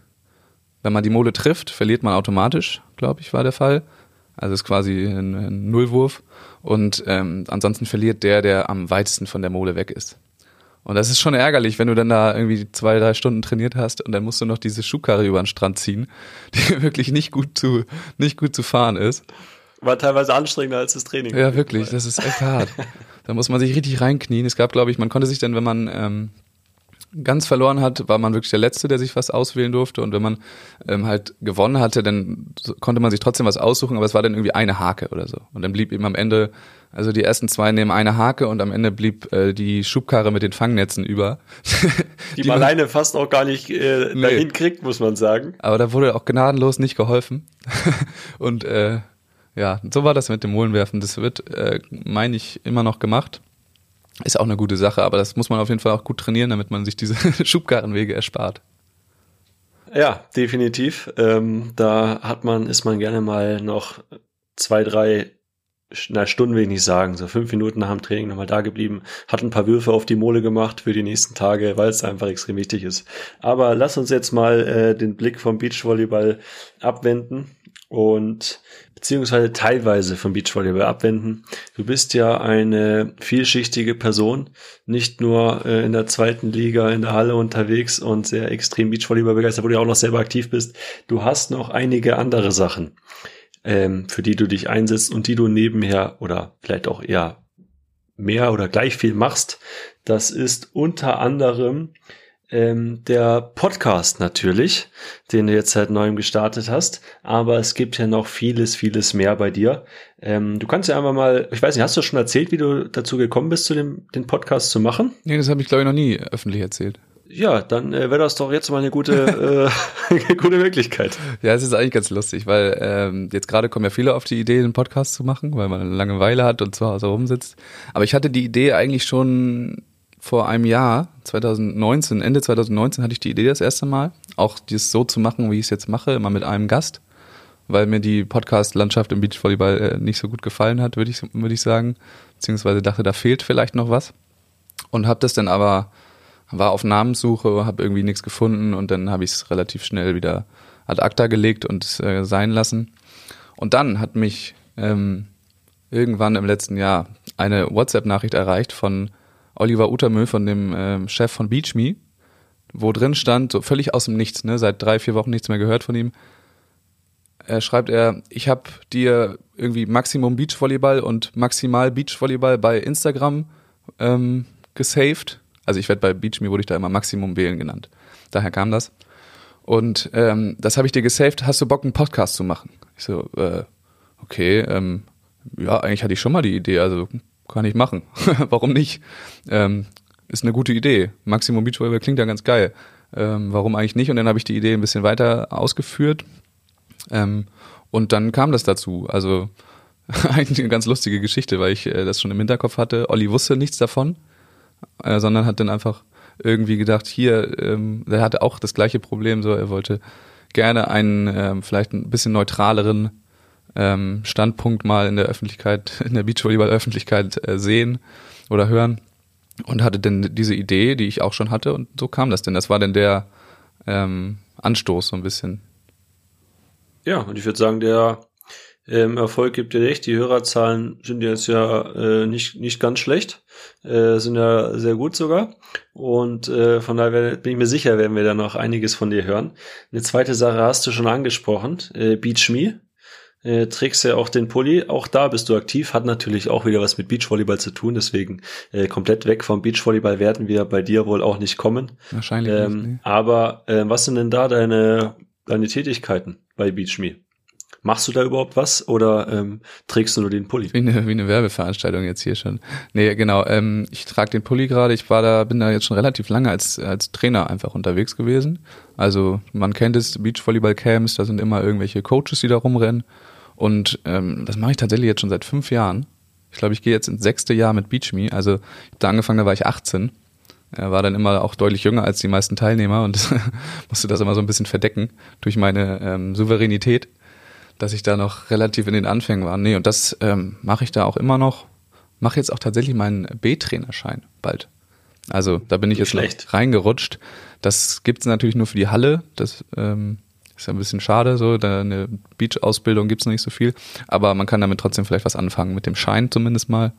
Wenn man die Mole trifft, verliert man automatisch, glaube ich, war der Fall. Also ist quasi ein, ein Nullwurf. Und ähm, ansonsten verliert der, der am weitesten von der Mole weg ist. Und das ist schon ärgerlich, wenn du dann da irgendwie zwei, drei Stunden trainiert hast und dann musst du noch diese Schubkarre über den Strand ziehen, die wirklich nicht gut zu, nicht gut zu fahren ist. War teilweise anstrengender als das Training. Ja, wirklich, das ist echt hart. Da muss man sich richtig reinknien. Es gab, glaube ich, man konnte sich dann, wenn man ähm, ganz verloren hat, war man wirklich der Letzte, der sich was auswählen durfte. Und wenn man ähm, halt gewonnen hatte, dann konnte man sich trotzdem was aussuchen, aber es war dann irgendwie eine Hake oder so. Und dann blieb eben am Ende, also die ersten zwei nehmen eine Hake und am Ende blieb äh, die Schubkarre mit den Fangnetzen über. die, die man alleine fast auch gar nicht äh, nee. dahin kriegt, muss man sagen. Aber da wurde auch gnadenlos nicht geholfen. und äh, ja, so war das mit dem Molenwerfen. Das wird, äh, meine ich, immer noch gemacht. Ist auch eine gute Sache, aber das muss man auf jeden Fall auch gut trainieren, damit man sich diese Schubkarrenwege erspart. Ja, definitiv. Ähm, da hat man, ist man gerne mal noch zwei, drei na, Stunden will ich nicht sagen, so fünf Minuten nach dem Training nochmal da geblieben, hat ein paar Würfe auf die Mole gemacht für die nächsten Tage, weil es einfach extrem wichtig ist. Aber lass uns jetzt mal äh, den Blick vom Beachvolleyball abwenden und beziehungsweise teilweise vom Beachvolleyball abwenden. Du bist ja eine vielschichtige Person, nicht nur äh, in der zweiten Liga in der Halle unterwegs und sehr extrem Beachvolleyball begeistert, wo du ja auch noch selber aktiv bist. Du hast noch einige andere Sachen, ähm, für die du dich einsetzt und die du nebenher oder vielleicht auch eher mehr oder gleich viel machst. Das ist unter anderem ähm, der Podcast natürlich, den du jetzt seit neuem gestartet hast. Aber es gibt ja noch vieles, vieles mehr bei dir. Ähm, du kannst ja einfach mal, ich weiß nicht, hast du schon erzählt, wie du dazu gekommen bist, zu dem, den Podcast zu machen? Nee, das habe ich glaube ich noch nie öffentlich erzählt. Ja, dann äh, wäre das doch jetzt mal eine gute, äh, eine gute Möglichkeit. Ja, es ist eigentlich ganz lustig, weil ähm, jetzt gerade kommen ja viele auf die Idee, einen Podcast zu machen, weil man eine Langeweile hat und zu Hause rumsitzt. Aber ich hatte die Idee eigentlich schon vor einem Jahr, 2019, Ende 2019 hatte ich die Idee das erste Mal, auch dies so zu machen, wie ich es jetzt mache, immer mit einem Gast, weil mir die Podcast-Landschaft im Beachvolleyball äh, nicht so gut gefallen hat, würde ich, würde ich sagen, beziehungsweise dachte, da fehlt vielleicht noch was und habe das dann aber, war auf Namenssuche, habe irgendwie nichts gefunden und dann habe ich es relativ schnell wieder ad acta gelegt und äh, sein lassen. Und dann hat mich ähm, irgendwann im letzten Jahr eine WhatsApp-Nachricht erreicht von Oliver Utermüll von dem äh, Chef von BeachMe, wo drin stand, so völlig aus dem Nichts, ne, seit drei, vier Wochen nichts mehr gehört von ihm. Er schreibt er, ich habe dir irgendwie Maximum Beachvolleyball und Maximal Beachvolleyball bei Instagram ähm, gesaved. Also ich werde bei BeachMe wurde ich da immer Maximum wählen genannt. Daher kam das. Und ähm, das habe ich dir gesaved. Hast du Bock, einen Podcast zu machen? Ich so, äh, okay, ähm, ja, eigentlich hatte ich schon mal die Idee. Also kann ich machen. warum nicht? Ähm, ist eine gute Idee. Maximum Beachvolleyball klingt ja ganz geil. Ähm, warum eigentlich nicht? Und dann habe ich die Idee ein bisschen weiter ausgeführt. Ähm, und dann kam das dazu. Also eigentlich eine ganz lustige Geschichte, weil ich äh, das schon im Hinterkopf hatte. Olli wusste nichts davon, äh, sondern hat dann einfach irgendwie gedacht, hier, ähm, der hatte auch das gleiche Problem, so er wollte gerne einen ähm, vielleicht ein bisschen neutraleren ähm, Standpunkt mal in der Öffentlichkeit, in der Beachvolleyball-Öffentlichkeit äh, sehen oder hören und hatte dann diese Idee, die ich auch schon hatte und so kam das denn. Das war dann der ähm, Anstoß so ein bisschen. Ja, und ich würde sagen, der Ähm, Erfolg gibt dir recht. Die Hörerzahlen sind jetzt ja äh, nicht, nicht ganz schlecht, äh, sind ja sehr gut sogar. Und äh, von daher bin ich mir sicher, werden wir da noch einiges von dir hören. Eine zweite Sache hast du schon angesprochen, äh, Beach Me. Äh, trägst ja auch den Pulli, auch da bist du aktiv, hat natürlich auch wieder was mit Beachvolleyball zu tun, deswegen äh, komplett weg vom Beachvolleyball werden wir bei dir wohl auch nicht kommen. Wahrscheinlich Ähm, nicht. Nee. Aber äh, was sind denn da deine, deine Tätigkeiten bei BeachMe? Machst du da überhaupt was oder ähm, trägst du nur den Pulli? Wie eine, wie eine Werbeveranstaltung jetzt hier schon. Nee, genau. Ähm, ich trage den Pulli gerade. Ich war da, bin da jetzt schon relativ lange als, als Trainer einfach unterwegs gewesen. Also man kennt es, Beachvolleyball-Camps, da sind immer irgendwelche Coaches, die da rumrennen. Und ähm, das mache ich tatsächlich jetzt schon seit fünf Jahren. Ich glaube, ich gehe jetzt ins sechste Jahr mit BeachMe. Also ich hab da angefangen, da war ich 18. Er war dann immer auch deutlich jünger als die meisten Teilnehmer und musste das immer so ein bisschen verdecken durch meine ähm, Souveränität, dass ich da noch relativ in den Anfängen war. Nee, und das ähm, mache ich da auch immer noch. Mache jetzt auch tatsächlich meinen B-Trainerschein bald. Also da bin ich Nicht jetzt schlecht. noch reingerutscht. Das gibt's natürlich nur für die Halle. Das ähm, ist ja ein bisschen schade, so da eine Beach-Ausbildung gibt's noch nicht so viel. Aber man kann damit trotzdem vielleicht was anfangen, mit dem Schein zumindest mal.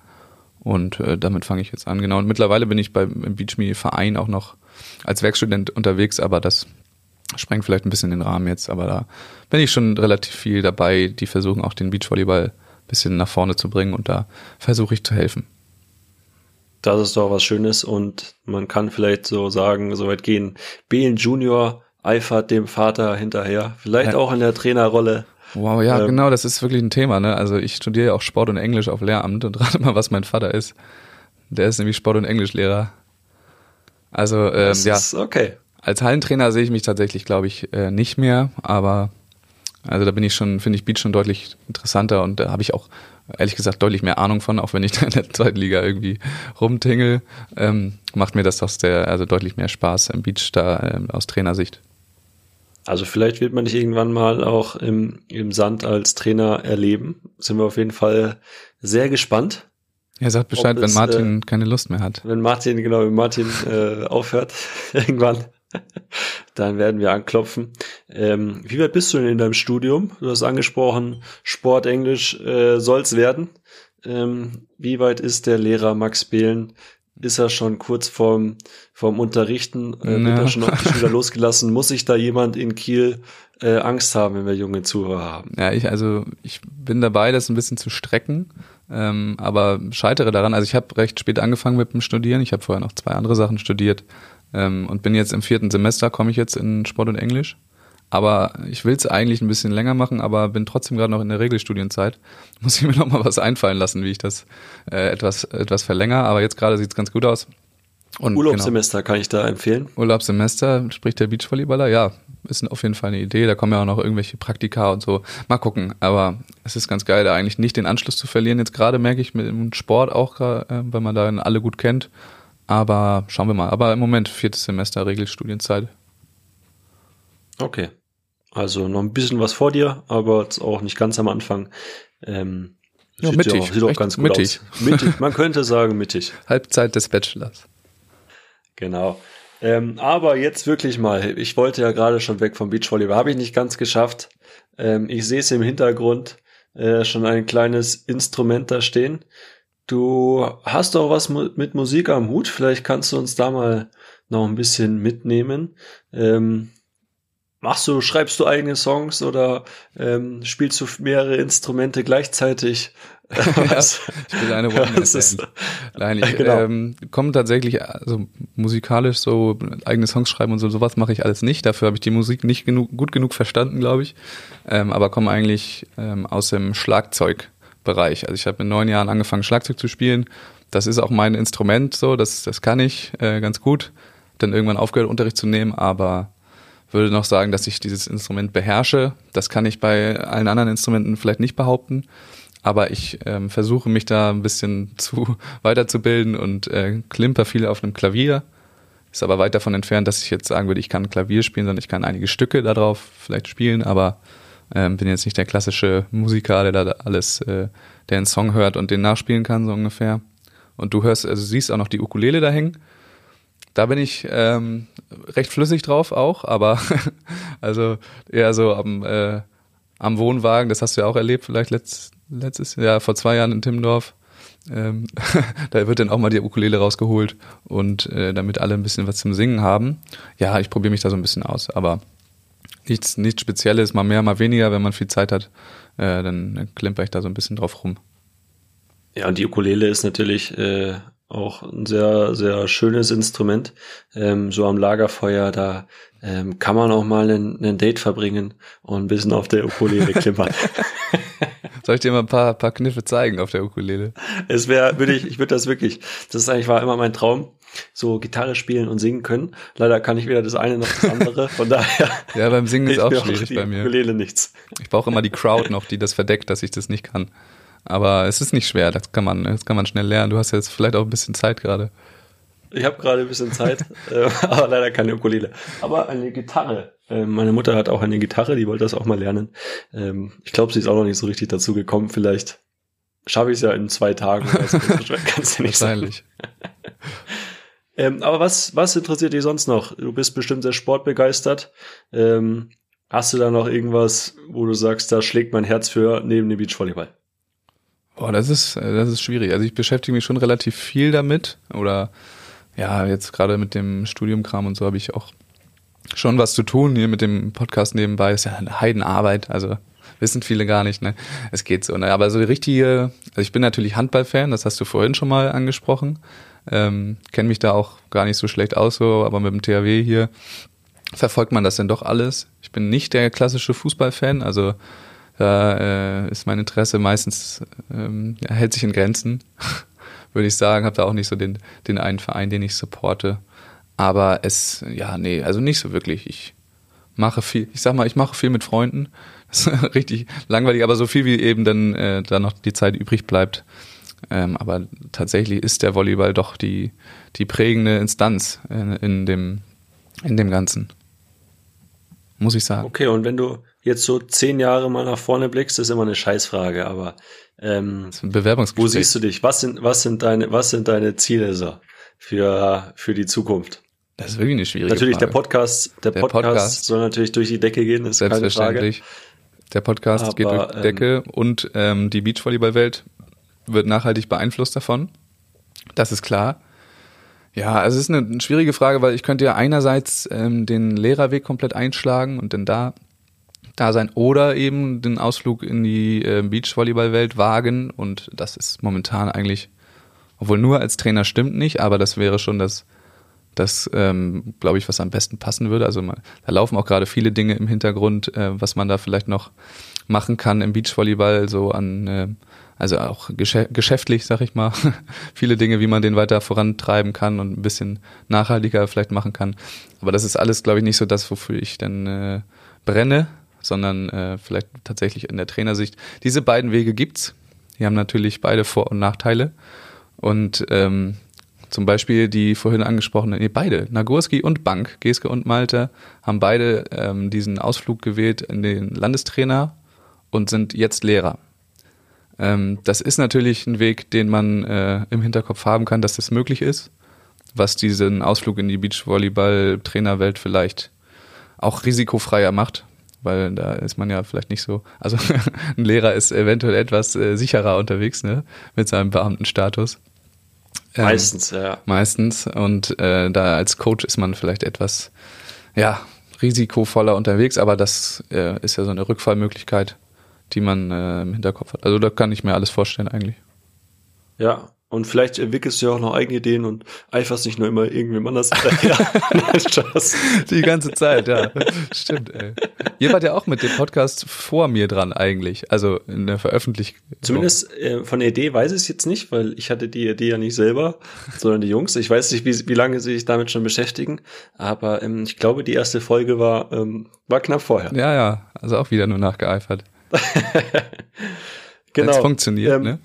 Und äh, damit fange ich jetzt an, genau. Und mittlerweile bin ich beim im BeachMe-Verein auch noch als Werkstudent unterwegs, aber das sprengt vielleicht ein bisschen den Rahmen jetzt. Aber da bin ich schon relativ viel dabei. Die versuchen auch den Beachvolleyball ein bisschen nach vorne zu bringen und da versuche ich zu helfen. Das ist doch was Schönes und man kann vielleicht so sagen, so weit gehen. Belen Junior eifert dem Vater hinterher, vielleicht Ja. auch in der Trainerrolle. Wow, ja, Ähm, genau, das ist wirklich ein Thema. Ne? Also ich studiere ja auch Sport und Englisch auf Lehramt und rate mal, was mein Vater ist. Der ist nämlich Sport- und Englischlehrer. Also ähm, ja, ist okay. als Hallentrainer sehe ich mich tatsächlich, glaube ich, äh, nicht mehr. Aber also da bin ich schon, finde ich Beat schon deutlich interessanter und da habe ich auch ehrlich gesagt deutlich mehr Ahnung von, auch wenn ich da in der zweiten Liga irgendwie rumtingel, ähm, macht mir das doch sehr, also deutlich mehr Spaß im Beach da ähm, aus Trainersicht. Also vielleicht wird man dich irgendwann mal auch im, im Sand als Trainer erleben. Sind wir auf jeden Fall sehr gespannt. Er sagt Bescheid, wenn es, Martin keine Lust mehr hat. Wenn Martin, genau, wenn Martin äh, aufhört irgendwann, dann werden wir anklopfen. Ähm, wie weit bist du denn in deinem Studium? Du hast angesprochen, Sport, Englisch äh, soll's werden. Ähm, wie weit ist der Lehrer Max Behlen? Ist er schon kurz vorm, vorm Unterrichten? Äh, Wird Ja. er schon auf die Schüler losgelassen? Muss sich da jemand in Kiel äh, Angst haben, wenn wir junge Zuhörer haben? Ja, ich also ich bin dabei, das ein bisschen zu strecken, ähm, aber scheitere daran. Also ich habe recht spät angefangen mit dem Studieren. Ich habe vorher noch zwei andere Sachen studiert ähm, und bin jetzt im vierten Semester, komme ich jetzt in Sport und Englisch. Aber ich will es eigentlich ein bisschen länger machen, aber bin trotzdem gerade noch in der Regelstudienzeit. Muss ich mir noch mal was einfallen lassen, wie ich das äh, etwas etwas verlängere. Aber jetzt gerade sieht's ganz gut aus. Und genau. Urlaubssemester kann ich da empfehlen. Urlaubssemester, spricht der Beachvolleyballer, ja, ist auf jeden Fall eine Idee. Da kommen ja auch noch irgendwelche Praktika und so. Mal gucken. Aber es ist ganz geil, da eigentlich nicht den Anschluss zu verlieren. Jetzt gerade merke ich mit dem Sport auch, äh, weil man da alle gut kennt. Aber schauen wir mal. Aber im Moment viertes Semester Regelstudienzeit. Okay. Also noch ein bisschen was vor dir, aber jetzt auch nicht ganz am Anfang. Ähm, Ja, sieht mittig, auch, sieht auch ganz gut mittig. aus. Mittig. Man könnte sagen mittig. Halbzeit des Bachelors. Genau. Ähm, aber jetzt wirklich mal. Ich wollte ja gerade schon weg vom Beachvolleyball. Habe ich nicht ganz geschafft. Ähm, ich sehe es im Hintergrund äh, schon ein kleines Instrument da stehen. Du hast doch was mu mit Musik am Hut. Vielleicht kannst du uns da mal noch ein bisschen mitnehmen. Ähm, machst du, schreibst du eigene Songs oder ähm, spielst du mehrere Instrumente gleichzeitig? Was- Ich will eine One-Man-Band. Nein, ich Genau. ähm, komme tatsächlich, also musikalisch so eigene Songs schreiben und so, sowas mache ich alles nicht. Dafür habe ich die Musik nicht genug, gut genug verstanden, glaube ich. Ähm, aber komme eigentlich ähm, aus dem Schlagzeugbereich. Also ich habe in neun Jahren angefangen, Schlagzeug zu spielen. Das ist auch mein Instrument, so, das, das kann ich äh, ganz gut. Dann irgendwann aufgehört, Unterricht zu nehmen, aber würde noch sagen, dass ich dieses Instrument beherrsche. Das kann ich bei allen anderen Instrumenten vielleicht nicht behaupten. Aber ich ähm, versuche mich da ein bisschen zu weiterzubilden und äh, klimper viel auf einem Klavier. Ist aber weit davon entfernt, dass ich jetzt sagen würde, ich kann Klavier spielen, sondern ich kann einige Stücke darauf vielleicht spielen, aber ähm, bin jetzt nicht der klassische Musiker, der da alles, äh, der einen Song hört und den nachspielen kann, so ungefähr. Und du hörst, also siehst auch noch die Ukulele da hängen. Da bin ich ähm, recht flüssig drauf auch, aber also eher so am äh, am Wohnwagen, das hast du ja auch erlebt, vielleicht letzt, letztes Jahr, vor zwei Jahren in Timmendorf. Ähm, da wird dann auch mal die Ukulele rausgeholt und äh, damit alle ein bisschen was zum Singen haben. Ja, ich probiere mich da so ein bisschen aus, aber nichts, nichts Spezielles, mal mehr, mal weniger, wenn man viel Zeit hat, äh, dann klemper ich da so ein bisschen drauf rum. Ja, und die Ukulele ist natürlich äh, auch ein sehr, sehr schönes Instrument. Ähm, so am Lagerfeuer, da ähm, kann man auch mal einen Date verbringen und ein bisschen auf der Ukulele klimpern. Soll ich dir mal ein paar, paar Kniffe zeigen auf der Ukulele? Es wäre, würde ich, ich würde das wirklich, das ist eigentlich war immer mein Traum, so Gitarre spielen und singen können. Leider kann ich weder das eine noch das andere, von daher. ja, beim Singen ist auch schwierig bei mir. Ukulele nichts. Ich brauche immer die Crowd noch, die das verdeckt, dass ich das nicht kann. Aber es ist nicht schwer, das kann man, das kann man schnell lernen. Du hast jetzt vielleicht auch ein bisschen Zeit gerade. Ich habe gerade ein bisschen Zeit, äh, aber leider keine Ukulele. Aber eine Gitarre. Ähm, meine Mutter hat auch eine Gitarre, die wollte das auch mal lernen. Ähm, ich glaube, sie ist auch noch nicht so richtig dazu gekommen. Vielleicht schaffe ich es ja in zwei Tagen. Also, kannst du nicht Wahrscheinlich. ähm, aber was, was interessiert dich sonst noch? Du bist bestimmt sehr sportbegeistert. Ähm, hast du da noch irgendwas, wo du sagst, da schlägt mein Herz für neben dem Beachvolleyball? Boah, das ist, das ist schwierig. Also ich beschäftige mich schon relativ viel damit. Oder ja, jetzt gerade mit dem Studiumkram und so habe ich auch schon was zu tun hier mit dem Podcast nebenbei. Ist ja eine Heidenarbeit, also wissen viele gar nicht, ne? Es geht so, ne? Aber so die richtige, also ich bin natürlich Handballfan, das hast du vorhin schon mal angesprochen. Ähm, Kenne mich da auch gar nicht so schlecht aus, so, aber mit dem THW hier verfolgt man das denn doch alles. Ich bin nicht der klassische Fußballfan, also da äh, ist mein Interesse meistens, ähm, hält sich in Grenzen, würde ich sagen. Habe da auch nicht so den, den einen Verein, den ich supporte. Aber es, ja, nee, also nicht so wirklich. Ich mache viel, ich sag mal, ich mache viel mit Freunden. Das ist richtig langweilig, aber so viel wie eben dann äh, da noch die Zeit übrig bleibt. Ähm, aber tatsächlich ist der Volleyball doch die, die prägende Instanz in, in, dem, in dem Ganzen. Muss ich sagen. Okay, und wenn du, jetzt so zehn Jahre mal nach vorne blickst, ist immer eine Scheißfrage, aber ähm, wo siehst du dich? Was sind, was sind deine, was sind deine Ziele so für, für die Zukunft? Das ist wirklich eine schwierige natürlich, Frage. der Podcast, der, der Podcast, Podcast, soll natürlich durch die Decke gehen, ist keine Frage. Der Podcast Aber, geht durch die Decke ähm, und ähm, die Beachvolleyball-Welt wird nachhaltig beeinflusst davon. Das ist klar. Ja, also es ist eine schwierige Frage, weil ich könnte ja einerseits ähm, den Lehrerweg komplett einschlagen und dann da da sein oder eben den Ausflug in die äh, Beachvolleyball-Welt wagen und das ist momentan eigentlich, obwohl nur als Trainer stimmt nicht, aber das wäre schon das, das ähm, glaube ich, was am besten passen würde. Also man, da laufen auch gerade viele Dinge im Hintergrund, äh, was man da vielleicht noch machen kann im Beachvolleyball, so an, äh, also auch geschäftlich, sag ich mal, viele Dinge, wie man den weiter vorantreiben kann und ein bisschen nachhaltiger vielleicht machen kann. Aber das ist alles, glaube ich, nicht so das, wofür ich dann äh, brenne sondern äh, vielleicht tatsächlich in der Trainersicht. Diese beiden Wege gibt's. Die haben natürlich beide Vor- und Nachteile. Und ähm, zum Beispiel die vorhin angesprochenen, nee, beide, Nagurski und Bank, Geske und Malte, haben beide ähm, diesen Ausflug gewählt in den Landestrainer und sind jetzt Lehrer. Ähm, das ist natürlich ein Weg, den man äh, im Hinterkopf haben kann, dass das möglich ist, was diesen Ausflug in die Beachvolleyball-Trainerwelt vielleicht auch risikofreier macht, weil da ist man ja vielleicht nicht so, also ein Lehrer ist eventuell etwas äh, sicherer unterwegs, ne, mit seinem Beamtenstatus. Ähm, meistens, ja. Meistens und äh, da als Coach ist man vielleicht etwas, ja, risikovoller unterwegs, aber das äh, ist ja so eine Rückfallmöglichkeit, die man äh, im Hinterkopf hat. Also da kann ich mir alles vorstellen eigentlich. Ja, und vielleicht entwickelst du ja auch noch eigene Ideen und eiferst nicht nur immer irgendwem anders. Die ganze Zeit, ja. Stimmt, ey. Ihr wart ja auch mit dem Podcast vor mir dran eigentlich, also in der Veröffentlichung. Zumindest äh, von der Idee weiß ich es jetzt nicht, weil ich hatte die Idee ja nicht selber, sondern die Jungs. Ich weiß nicht, wie, wie lange sie sich damit schon beschäftigen, aber ähm, ich glaube, die erste Folge war, ähm, war knapp vorher. Ja, ja, also auch wieder nur nachgeeifert. genau. Wenn's funktioniert, ähm, ne?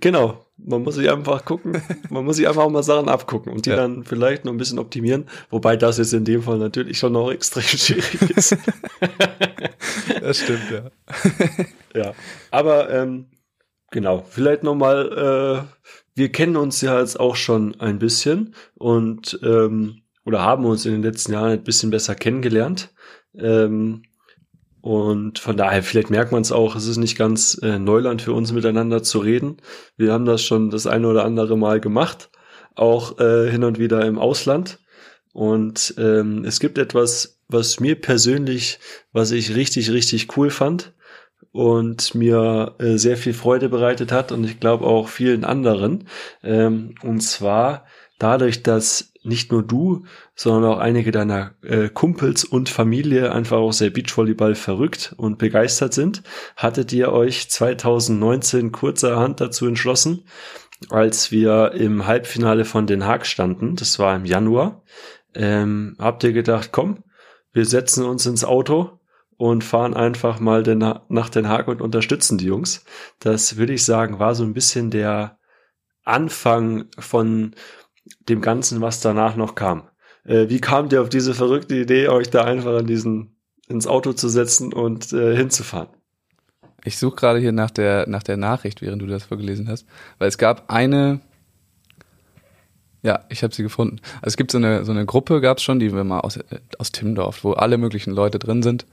Genau, man muss sich einfach gucken, man muss sich einfach mal Sachen abgucken und die ja. dann vielleicht noch ein bisschen optimieren, wobei das jetzt in dem Fall natürlich schon noch extrem schwierig ist. das stimmt, ja. ja, aber ähm, genau, vielleicht nochmal, äh, wir kennen uns ja jetzt auch schon ein bisschen und ähm, oder haben uns in den letzten Jahren ein bisschen besser kennengelernt. Ähm, Und von daher, vielleicht merkt man es auch, es ist nicht ganz äh, Neuland für uns miteinander zu reden. Wir haben das schon das eine oder andere Mal gemacht, auch äh, hin und wieder im Ausland. Und ähm, es gibt etwas, was mir persönlich, was ich richtig, richtig cool fand und mir äh, sehr viel Freude bereitet hat und ich glaube auch vielen anderen. Ähm, und zwar dadurch, dass nicht nur du, sondern auch einige deiner äh, Kumpels und Familie einfach auch sehr Beachvolleyball verrückt und begeistert sind, hattet ihr euch 2019 kurzerhand dazu entschlossen, als wir im Halbfinale von Den Haag standen, das war im Januar, ähm, habt ihr gedacht, komm, wir setzen uns ins Auto und fahren einfach mal den, nach Den Haag und unterstützen die Jungs. Das würde ich sagen, war so ein bisschen der Anfang von dem Ganzen, was danach noch kam. Äh, wie kam ihr auf diese verrückte Idee, euch da einfach in diesen, ins Auto zu setzen und äh, hinzufahren? Ich suche gerade hier nach der, nach der Nachricht, während du das vorgelesen hast, weil es gab eine, ja, ich habe sie gefunden. Also es gibt so eine, so eine Gruppe, gab es schon, die wir mal aus, aus Timmendorf, wo alle möglichen Leute drin sind.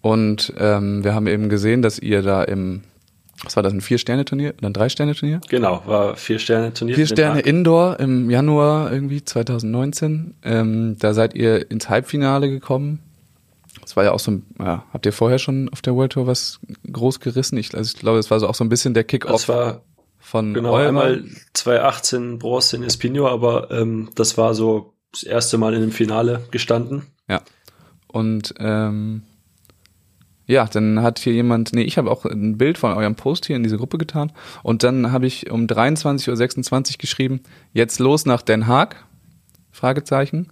Und ähm, wir haben eben gesehen, dass ihr da im was war das, ein Vier-Sterne-Turnier oder ein Drei-Sterne-Turnier? Genau, war Vier-Sterne-Turnier. Vier Sterne Indoor im Januar irgendwie 2019. Ähm, da seid ihr ins Halbfinale gekommen. Das war ja auch so ein, ja, habt ihr vorher schon auf der World Tour was groß gerissen? Ich, also ich glaube, das war so auch so ein bisschen der Kick-Off von Genau, einmal 2018 Bronze in Espino, aber ähm, das war so das erste Mal in dem Finale gestanden. Ja. Und ähm, ja, dann hat hier jemand, nee, ich habe auch ein Bild von eurem Post hier in diese Gruppe getan und dann habe ich um 23.26 Uhr geschrieben, jetzt los nach Den Haag, Fragezeichen.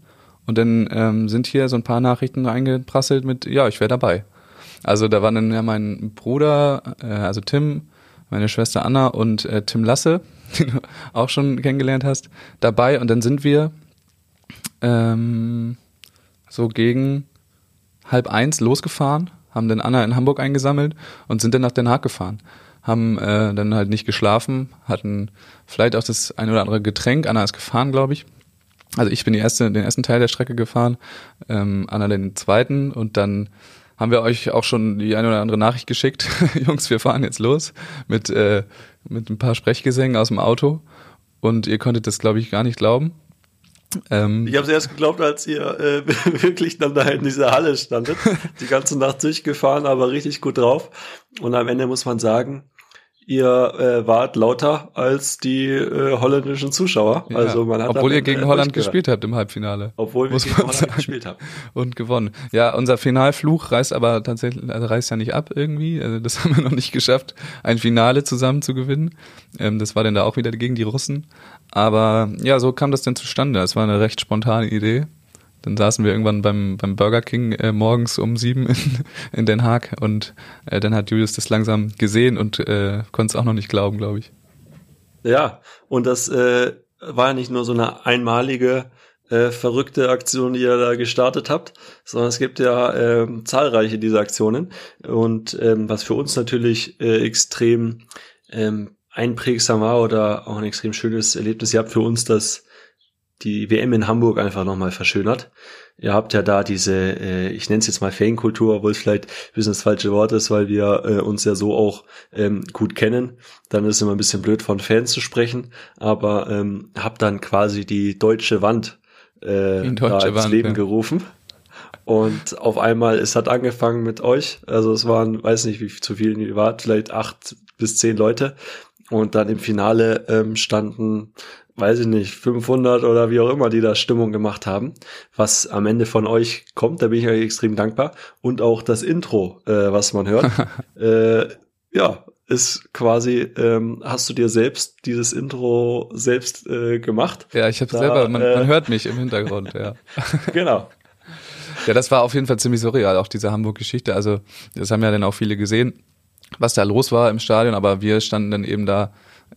Und dann ähm, sind hier so ein paar Nachrichten eingeprasselt mit, ja, ich wäre dabei. Also da waren dann ja mein Bruder, äh, also Tim, meine Schwester Anna und äh, Tim Lasse, den du auch schon kennengelernt hast, dabei. Und dann sind wir ähm, so gegen halb eins losgefahren haben dann Anna in Hamburg eingesammelt und sind dann nach Den Haag gefahren. Haben äh, dann halt nicht geschlafen, hatten vielleicht auch das ein oder andere Getränk. Anna ist gefahren, glaube ich. Also ich bin die erste, den ersten Teil der Strecke gefahren, ähm, Anna den zweiten und dann haben wir euch auch schon die eine oder andere Nachricht geschickt. Jungs, wir fahren jetzt los mit, äh, mit ein paar Sprechgesängen aus dem Auto und ihr konntet das, glaube ich, gar nicht glauben. Ähm, ich habe es erst geglaubt, als ihr äh, wirklich dann da in dieser Halle standet, die ganze Nacht durchgefahren, aber richtig gut drauf. Und am Ende muss man sagen, ihr äh, wart lauter als die äh, holländischen Zuschauer. Ja, also man hat obwohl ihr gegen Holland gespielt habt im Halbfinale. Obwohl wir gegen Holland sagen. gespielt haben. Und gewonnen. Ja, unser Finalfluch reißt aber tatsächlich, also reißt ja nicht ab irgendwie. Also das haben wir noch nicht geschafft, ein Finale zusammen zu gewinnen. Ähm, das war dann da auch wieder gegen die Russen. Aber ja, so kam das denn zustande. Es war eine recht spontane Idee. Dann saßen wir irgendwann beim, beim Burger King äh, morgens um sieben in, in Den Haag und äh, dann hat Julius das langsam gesehen und äh, konnte es auch noch nicht glauben, glaube ich. Ja, und das äh, war ja nicht nur so eine einmalige äh, verrückte Aktion, die ihr da gestartet habt, sondern es gibt ja äh, zahlreiche dieser Aktionen. Und ähm, was für uns natürlich äh, extrem ähm, einprägsam war oder auch ein extrem schönes Erlebnis, ihr habt für uns das die WM in Hamburg einfach nochmal verschönert. Ihr habt ja da diese, äh, ich nenne es jetzt mal Fankultur, obwohl es vielleicht ein bisschen das falsche Wort ist, weil wir äh, uns ja so auch ähm, gut kennen. Dann ist es immer ein bisschen blöd von Fans zu sprechen, aber ähm, habt dann quasi die deutsche Wand äh, deutsche ins Wand, Leben ja. gerufen. Und auf einmal, es hat angefangen mit euch. Also es waren, weiß nicht, wie zu vielen ihr wart, vielleicht acht bis zehn Leute. Und dann im Finale ähm, standen weiß ich nicht, 500 oder wie auch immer, die da Stimmung gemacht haben. Was am Ende von euch kommt, da bin ich euch extrem dankbar. Und auch das Intro, äh, was man hört. äh, ja, ist quasi, ähm, hast du dir selbst dieses Intro selbst äh, gemacht? Ja, ich habe selber, man, äh, man hört mich im Hintergrund, ja. genau. Ja, das war auf jeden Fall ziemlich surreal, auch diese Hamburg-Geschichte. Also, das haben ja dann auch viele gesehen, was da los war im Stadion, aber wir standen dann eben da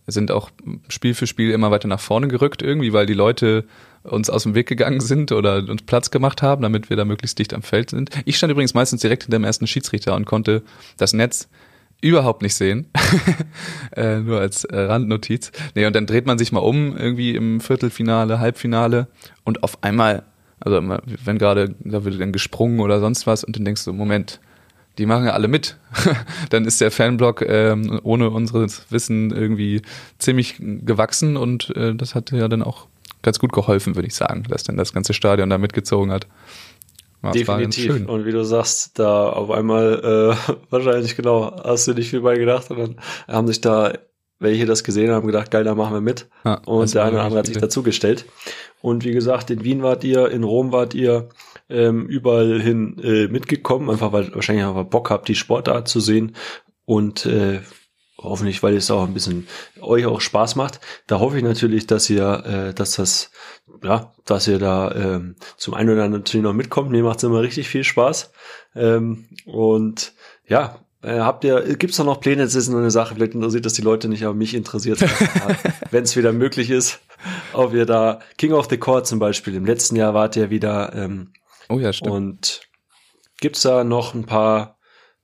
sind auch Spiel für Spiel immer weiter nach vorne gerückt irgendwie, weil die Leute uns aus dem Weg gegangen sind oder uns Platz gemacht haben, damit wir da möglichst dicht am Feld sind. Ich stand übrigens meistens direkt hinter dem ersten Schiedsrichter und konnte das Netz überhaupt nicht sehen. äh, nur als äh, Randnotiz. Nee, und dann dreht man sich mal um, irgendwie im Viertelfinale, Halbfinale und auf einmal, also wenn gerade, da wird dann gesprungen oder sonst was und dann denkst du, Moment, die machen ja alle mit. Dann ist der Fanblock ähm, ohne unseres Wissen irgendwie ziemlich gewachsen und äh, das hat ja dann auch ganz gut geholfen, würde ich sagen, dass dann das ganze Stadion da mitgezogen hat. Ja, Definitiv. Und wie du sagst, da auf einmal äh, wahrscheinlich genau, hast du nicht viel bei gedacht und dann haben sich da welche das gesehen haben, gedacht, geil, da machen wir mit. Ja, und der eine oder andere hat sich dazugestellt. Und wie gesagt, in Wien wart ihr, in Rom wart ihr, ähm, überall hin äh, mitgekommen, einfach weil wahrscheinlich einfach Bock habt, die Sportart zu sehen und äh, hoffentlich, weil es auch ein bisschen euch auch Spaß macht. Da hoffe ich natürlich, dass ihr, äh, dass das, ja, dass ihr da ähm, zum einen oder anderen natürlich noch mitkommt. Mir macht es immer richtig viel Spaß. Ähm, und ja, äh, habt ihr, gibt's da noch Pläne? Das ist nur eine Sache, vielleicht interessiert das die Leute nicht, aber mich interessiert wenn es wieder möglich ist, ob ihr da King of the Court zum Beispiel, im letzten Jahr wart ihr wieder ähm, Oh ja, stimmt. Und gibt's da noch ein paar,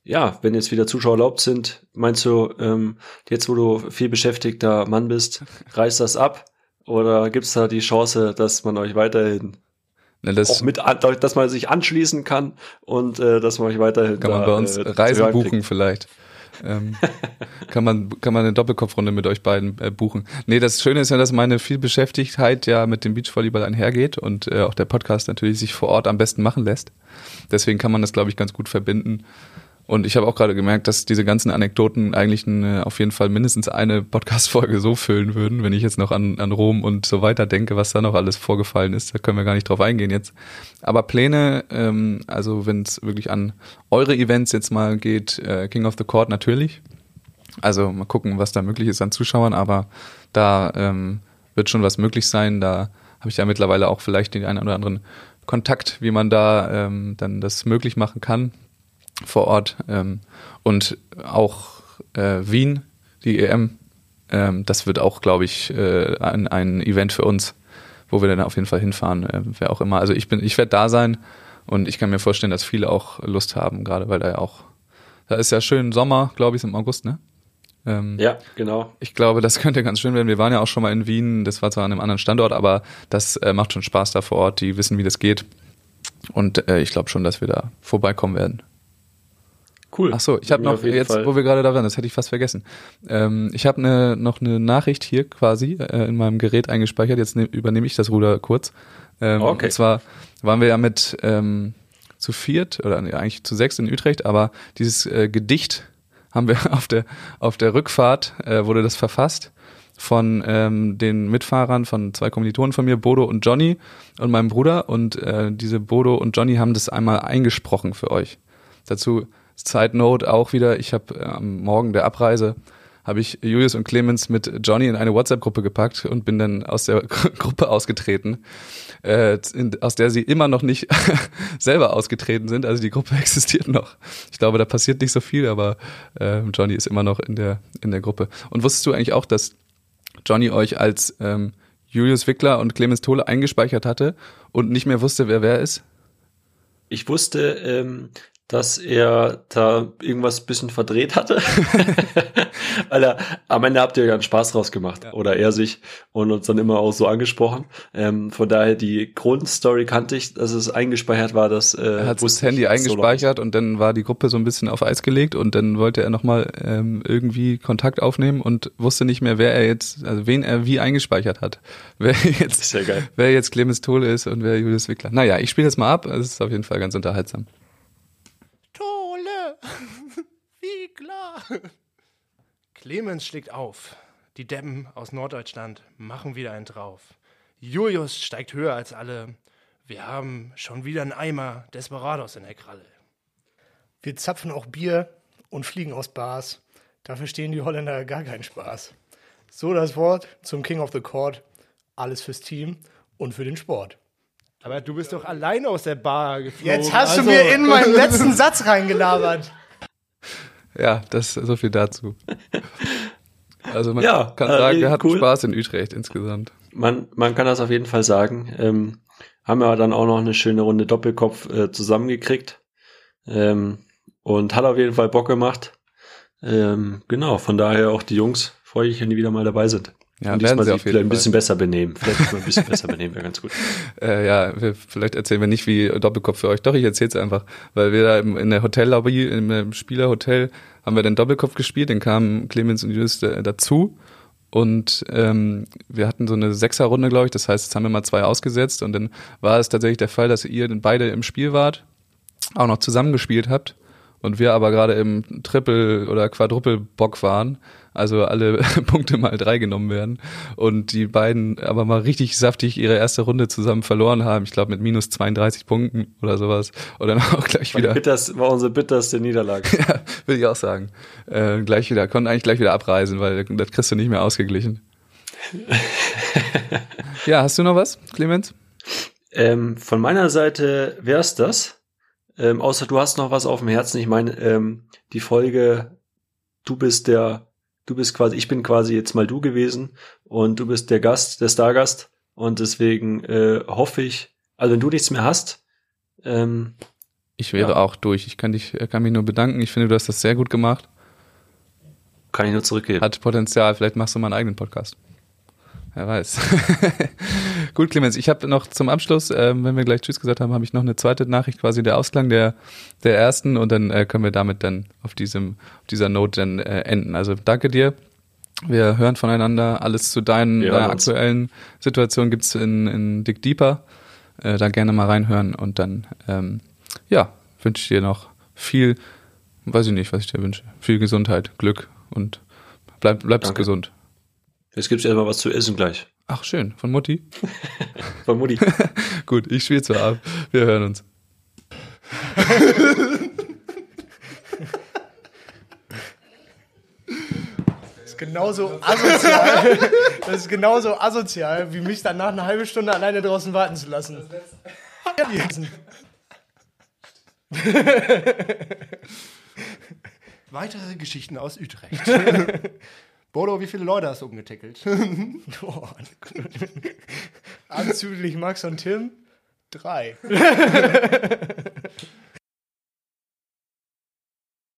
ja, wenn jetzt wieder Zuschauer erlaubt sind, meinst du, ähm, jetzt wo du viel beschäftigter Mann bist, reißt das ab? Oder gibt's da die Chance, dass man euch weiterhin na, das auch mit, dass man sich anschließen kann und äh, dass man euch weiterhin kann man bei uns äh, Reisen buchen vielleicht ähm, kann man kann man eine Doppelkopfrunde mit euch beiden äh, buchen. Nee, das Schöne ist ja, dass meine Vielbeschäftigkeit ja mit dem Beachvolleyball einhergeht und äh, auch der Podcast natürlich sich vor Ort am besten machen lässt. Deswegen kann man das, glaube ich, ganz gut verbinden. Und ich habe auch gerade gemerkt, dass diese ganzen Anekdoten eigentlich eine, auf jeden Fall mindestens eine Podcast-Folge so füllen würden, wenn ich jetzt noch an, an Rom und so weiter denke, was da noch alles vorgefallen ist. Da können wir gar nicht drauf eingehen jetzt. Aber Pläne, ähm, also wenn es wirklich an eure Events jetzt mal geht, äh, King of the Court natürlich. Also mal gucken, was da möglich ist an Zuschauern, aber da ähm, wird schon was möglich sein. Da habe ich ja mittlerweile auch vielleicht den einen oder anderen Kontakt, wie man da ähm, dann das möglich machen kann vor Ort. Ähm, und auch äh, Wien, die EM, ähm, das wird auch, glaube ich, äh, ein, ein Event für uns, wo wir dann auf jeden Fall hinfahren, äh, wer auch immer. Also ich bin, ich werde da sein und ich kann mir vorstellen, dass viele auch Lust haben, gerade weil da ja auch, da ist ja schön Sommer, glaube ich, im August, ne? Ähm, ja, genau. Ich glaube, das könnte ganz schön werden. Wir waren ja auch schon mal in Wien, das war zwar an einem anderen Standort, aber das äh, macht schon Spaß da vor Ort. Die wissen, wie das geht. Und äh, ich glaube schon, dass wir da vorbeikommen werden. Cool. Ach so, ich habe noch jetzt, Fall. wo wir gerade da waren, das hätte ich fast vergessen. Ähm, ich habe ne, noch eine Nachricht hier quasi äh, in meinem Gerät eingespeichert. Jetzt ne, übernehme ich das Ruder kurz. Ähm, okay. Und zwar waren wir ja mit ähm, zu viert oder nee, eigentlich zu sechs in Utrecht, aber dieses äh, Gedicht haben wir auf der auf der Rückfahrt äh, wurde das verfasst von ähm, den Mitfahrern von zwei Kommilitonen von mir, Bodo und Johnny und meinem Bruder und äh, diese Bodo und Johnny haben das einmal eingesprochen für euch. Dazu Side Note auch wieder, ich habe äh, am Morgen der Abreise habe ich Julius und Clemens mit Johnny in eine WhatsApp-Gruppe gepackt und bin dann aus der Gruppe ausgetreten, äh, in, aus der sie immer noch nicht selber ausgetreten sind. Also die Gruppe existiert noch. Ich glaube, da passiert nicht so viel, aber äh, Johnny ist immer noch in der in der Gruppe. Und wusstest du eigentlich auch, dass Johnny euch als ähm, Julius Wickler und Clemens Tole eingespeichert hatte und nicht mehr wusste, wer wer ist? Ich wusste, ähm, dass er da irgendwas bisschen verdreht hatte. Weil er, am Ende habt ihr ja einen Spaß draus gemacht. Ja. Oder er sich und uns dann immer auch so angesprochen. Ähm, von daher die Grundstory kannte ich, dass es eingespeichert war, dass äh, er hat das Handy eingespeichert und dann war die Gruppe so ein bisschen auf Eis gelegt und dann wollte er nochmal ähm, irgendwie Kontakt aufnehmen und wusste nicht mehr, wer er jetzt, also wen er wie eingespeichert hat. Wer jetzt, ja wer jetzt Clemens Tole ist und wer Julius Wickler. Naja, ich spiele jetzt mal ab. Es ist auf jeden Fall ganz unterhaltsam. Wie klar. Clemens schlägt auf. Die Deppen aus Norddeutschland machen wieder einen drauf. Julius steigt höher als alle. Wir haben schon wieder einen Eimer Desperados in der Kralle. Wir zapfen auch Bier und fliegen aus Bars. Da verstehen die Holländer gar keinen Spaß. So das Wort zum King of the Court. Alles fürs Team und für den Sport. Aber du bist doch alleine aus der Bar geflogen. Jetzt hast also. du mir in meinen letzten Satz reingelabert. Ja, das so viel dazu. Also man ja, kann sagen, äh, wir hatten cool. Spaß in Utrecht insgesamt. Man, man kann das auf jeden Fall sagen. Ähm, haben wir dann auch noch eine schöne Runde Doppelkopf äh, zusammengekriegt. Ähm, und hat auf jeden Fall Bock gemacht. Ähm, genau, von daher auch die Jungs freue ich, wenn die wieder mal dabei sind. Ja, Und diesmal sich vielleicht ein bisschen besser benehmen. Vielleicht ein bisschen besser benehmen, wäre ganz gut. Äh, ja, wir, vielleicht erzählen wir nicht wie Doppelkopf für euch. Doch, ich erzähl's einfach. Weil wir da im, in der Hotellobby, im, Spielerhotel, haben wir den Doppelkopf gespielt, dann kamen Clemens und Julius äh, dazu. Und ähm, wir hatten so eine Sechserrunde, glaube ich. Das heißt, jetzt haben wir mal zwei ausgesetzt. Und dann war es tatsächlich der Fall, dass ihr beide im Spiel wart, auch noch zusammengespielt habt. Und wir aber gerade im Triple- oder Quadruple-Bock waren, also alle Punkte mal drei genommen werden. Und die beiden aber mal richtig saftig ihre erste Runde zusammen verloren haben. Ich glaube mit minus 32 Punkten oder sowas. Und dann auch gleich War, wieder, bitters, war unsere bitterste Niederlage. ja, will ich auch sagen, äh, gleich wieder, konnten eigentlich gleich wieder abreisen, weil das kriegst du nicht mehr ausgeglichen. ja, hast du noch was, Clemens? Ähm, von meiner Seite wär's das. Ähm, außer du hast noch was auf dem Herzen. Ich meine, ähm, die Folge, du bist der, du bist quasi, ich bin quasi jetzt mal du gewesen und du bist der Gast, der Stargast. Und deswegen äh, hoffe ich, also wenn du nichts mehr hast, ähm, Ich wäre Ja. auch durch. Ich kann dich, kann mich nur bedanken. Ich finde, du hast das sehr gut gemacht. kann ich nur zurückgeben. Hat Potenzial. Vielleicht machst du mal einen eigenen Podcast. Wer weiß. Gut, Clemens, ich habe noch zum Abschluss, ähm, wenn wir gleich Tschüss gesagt haben, habe ich noch eine zweite Nachricht, quasi der Ausklang der, der ersten und dann äh, können wir damit dann auf diesem, auf dieser Note dann äh, enden. Also danke dir. Wir hören voneinander. Alles zu deinen hören uns. aktuellen Situation gibt's in, in Dick Deeper. Äh, da gerne mal reinhören und dann, ähm, ja, wünsche ich dir noch viel, weiß ich nicht, was ich dir wünsche. Viel Gesundheit, Glück und bleib, bleib Danke. gesund. Jetzt gibt's erstmal was zu essen gleich. Ach, schön. Von Mutti? Von Mutti. Gut, ich spiele zwar ab. Wir hören uns. Das ist genauso asozial. Das ist genauso asozial, wie mich danach eine halbe Stunde alleine draußen warten zu lassen. Weitere Geschichten aus Utrecht. Bodo, wie viele Leute hast du umgetickelt? Boah. Anzüglich Max und Tim? Drei.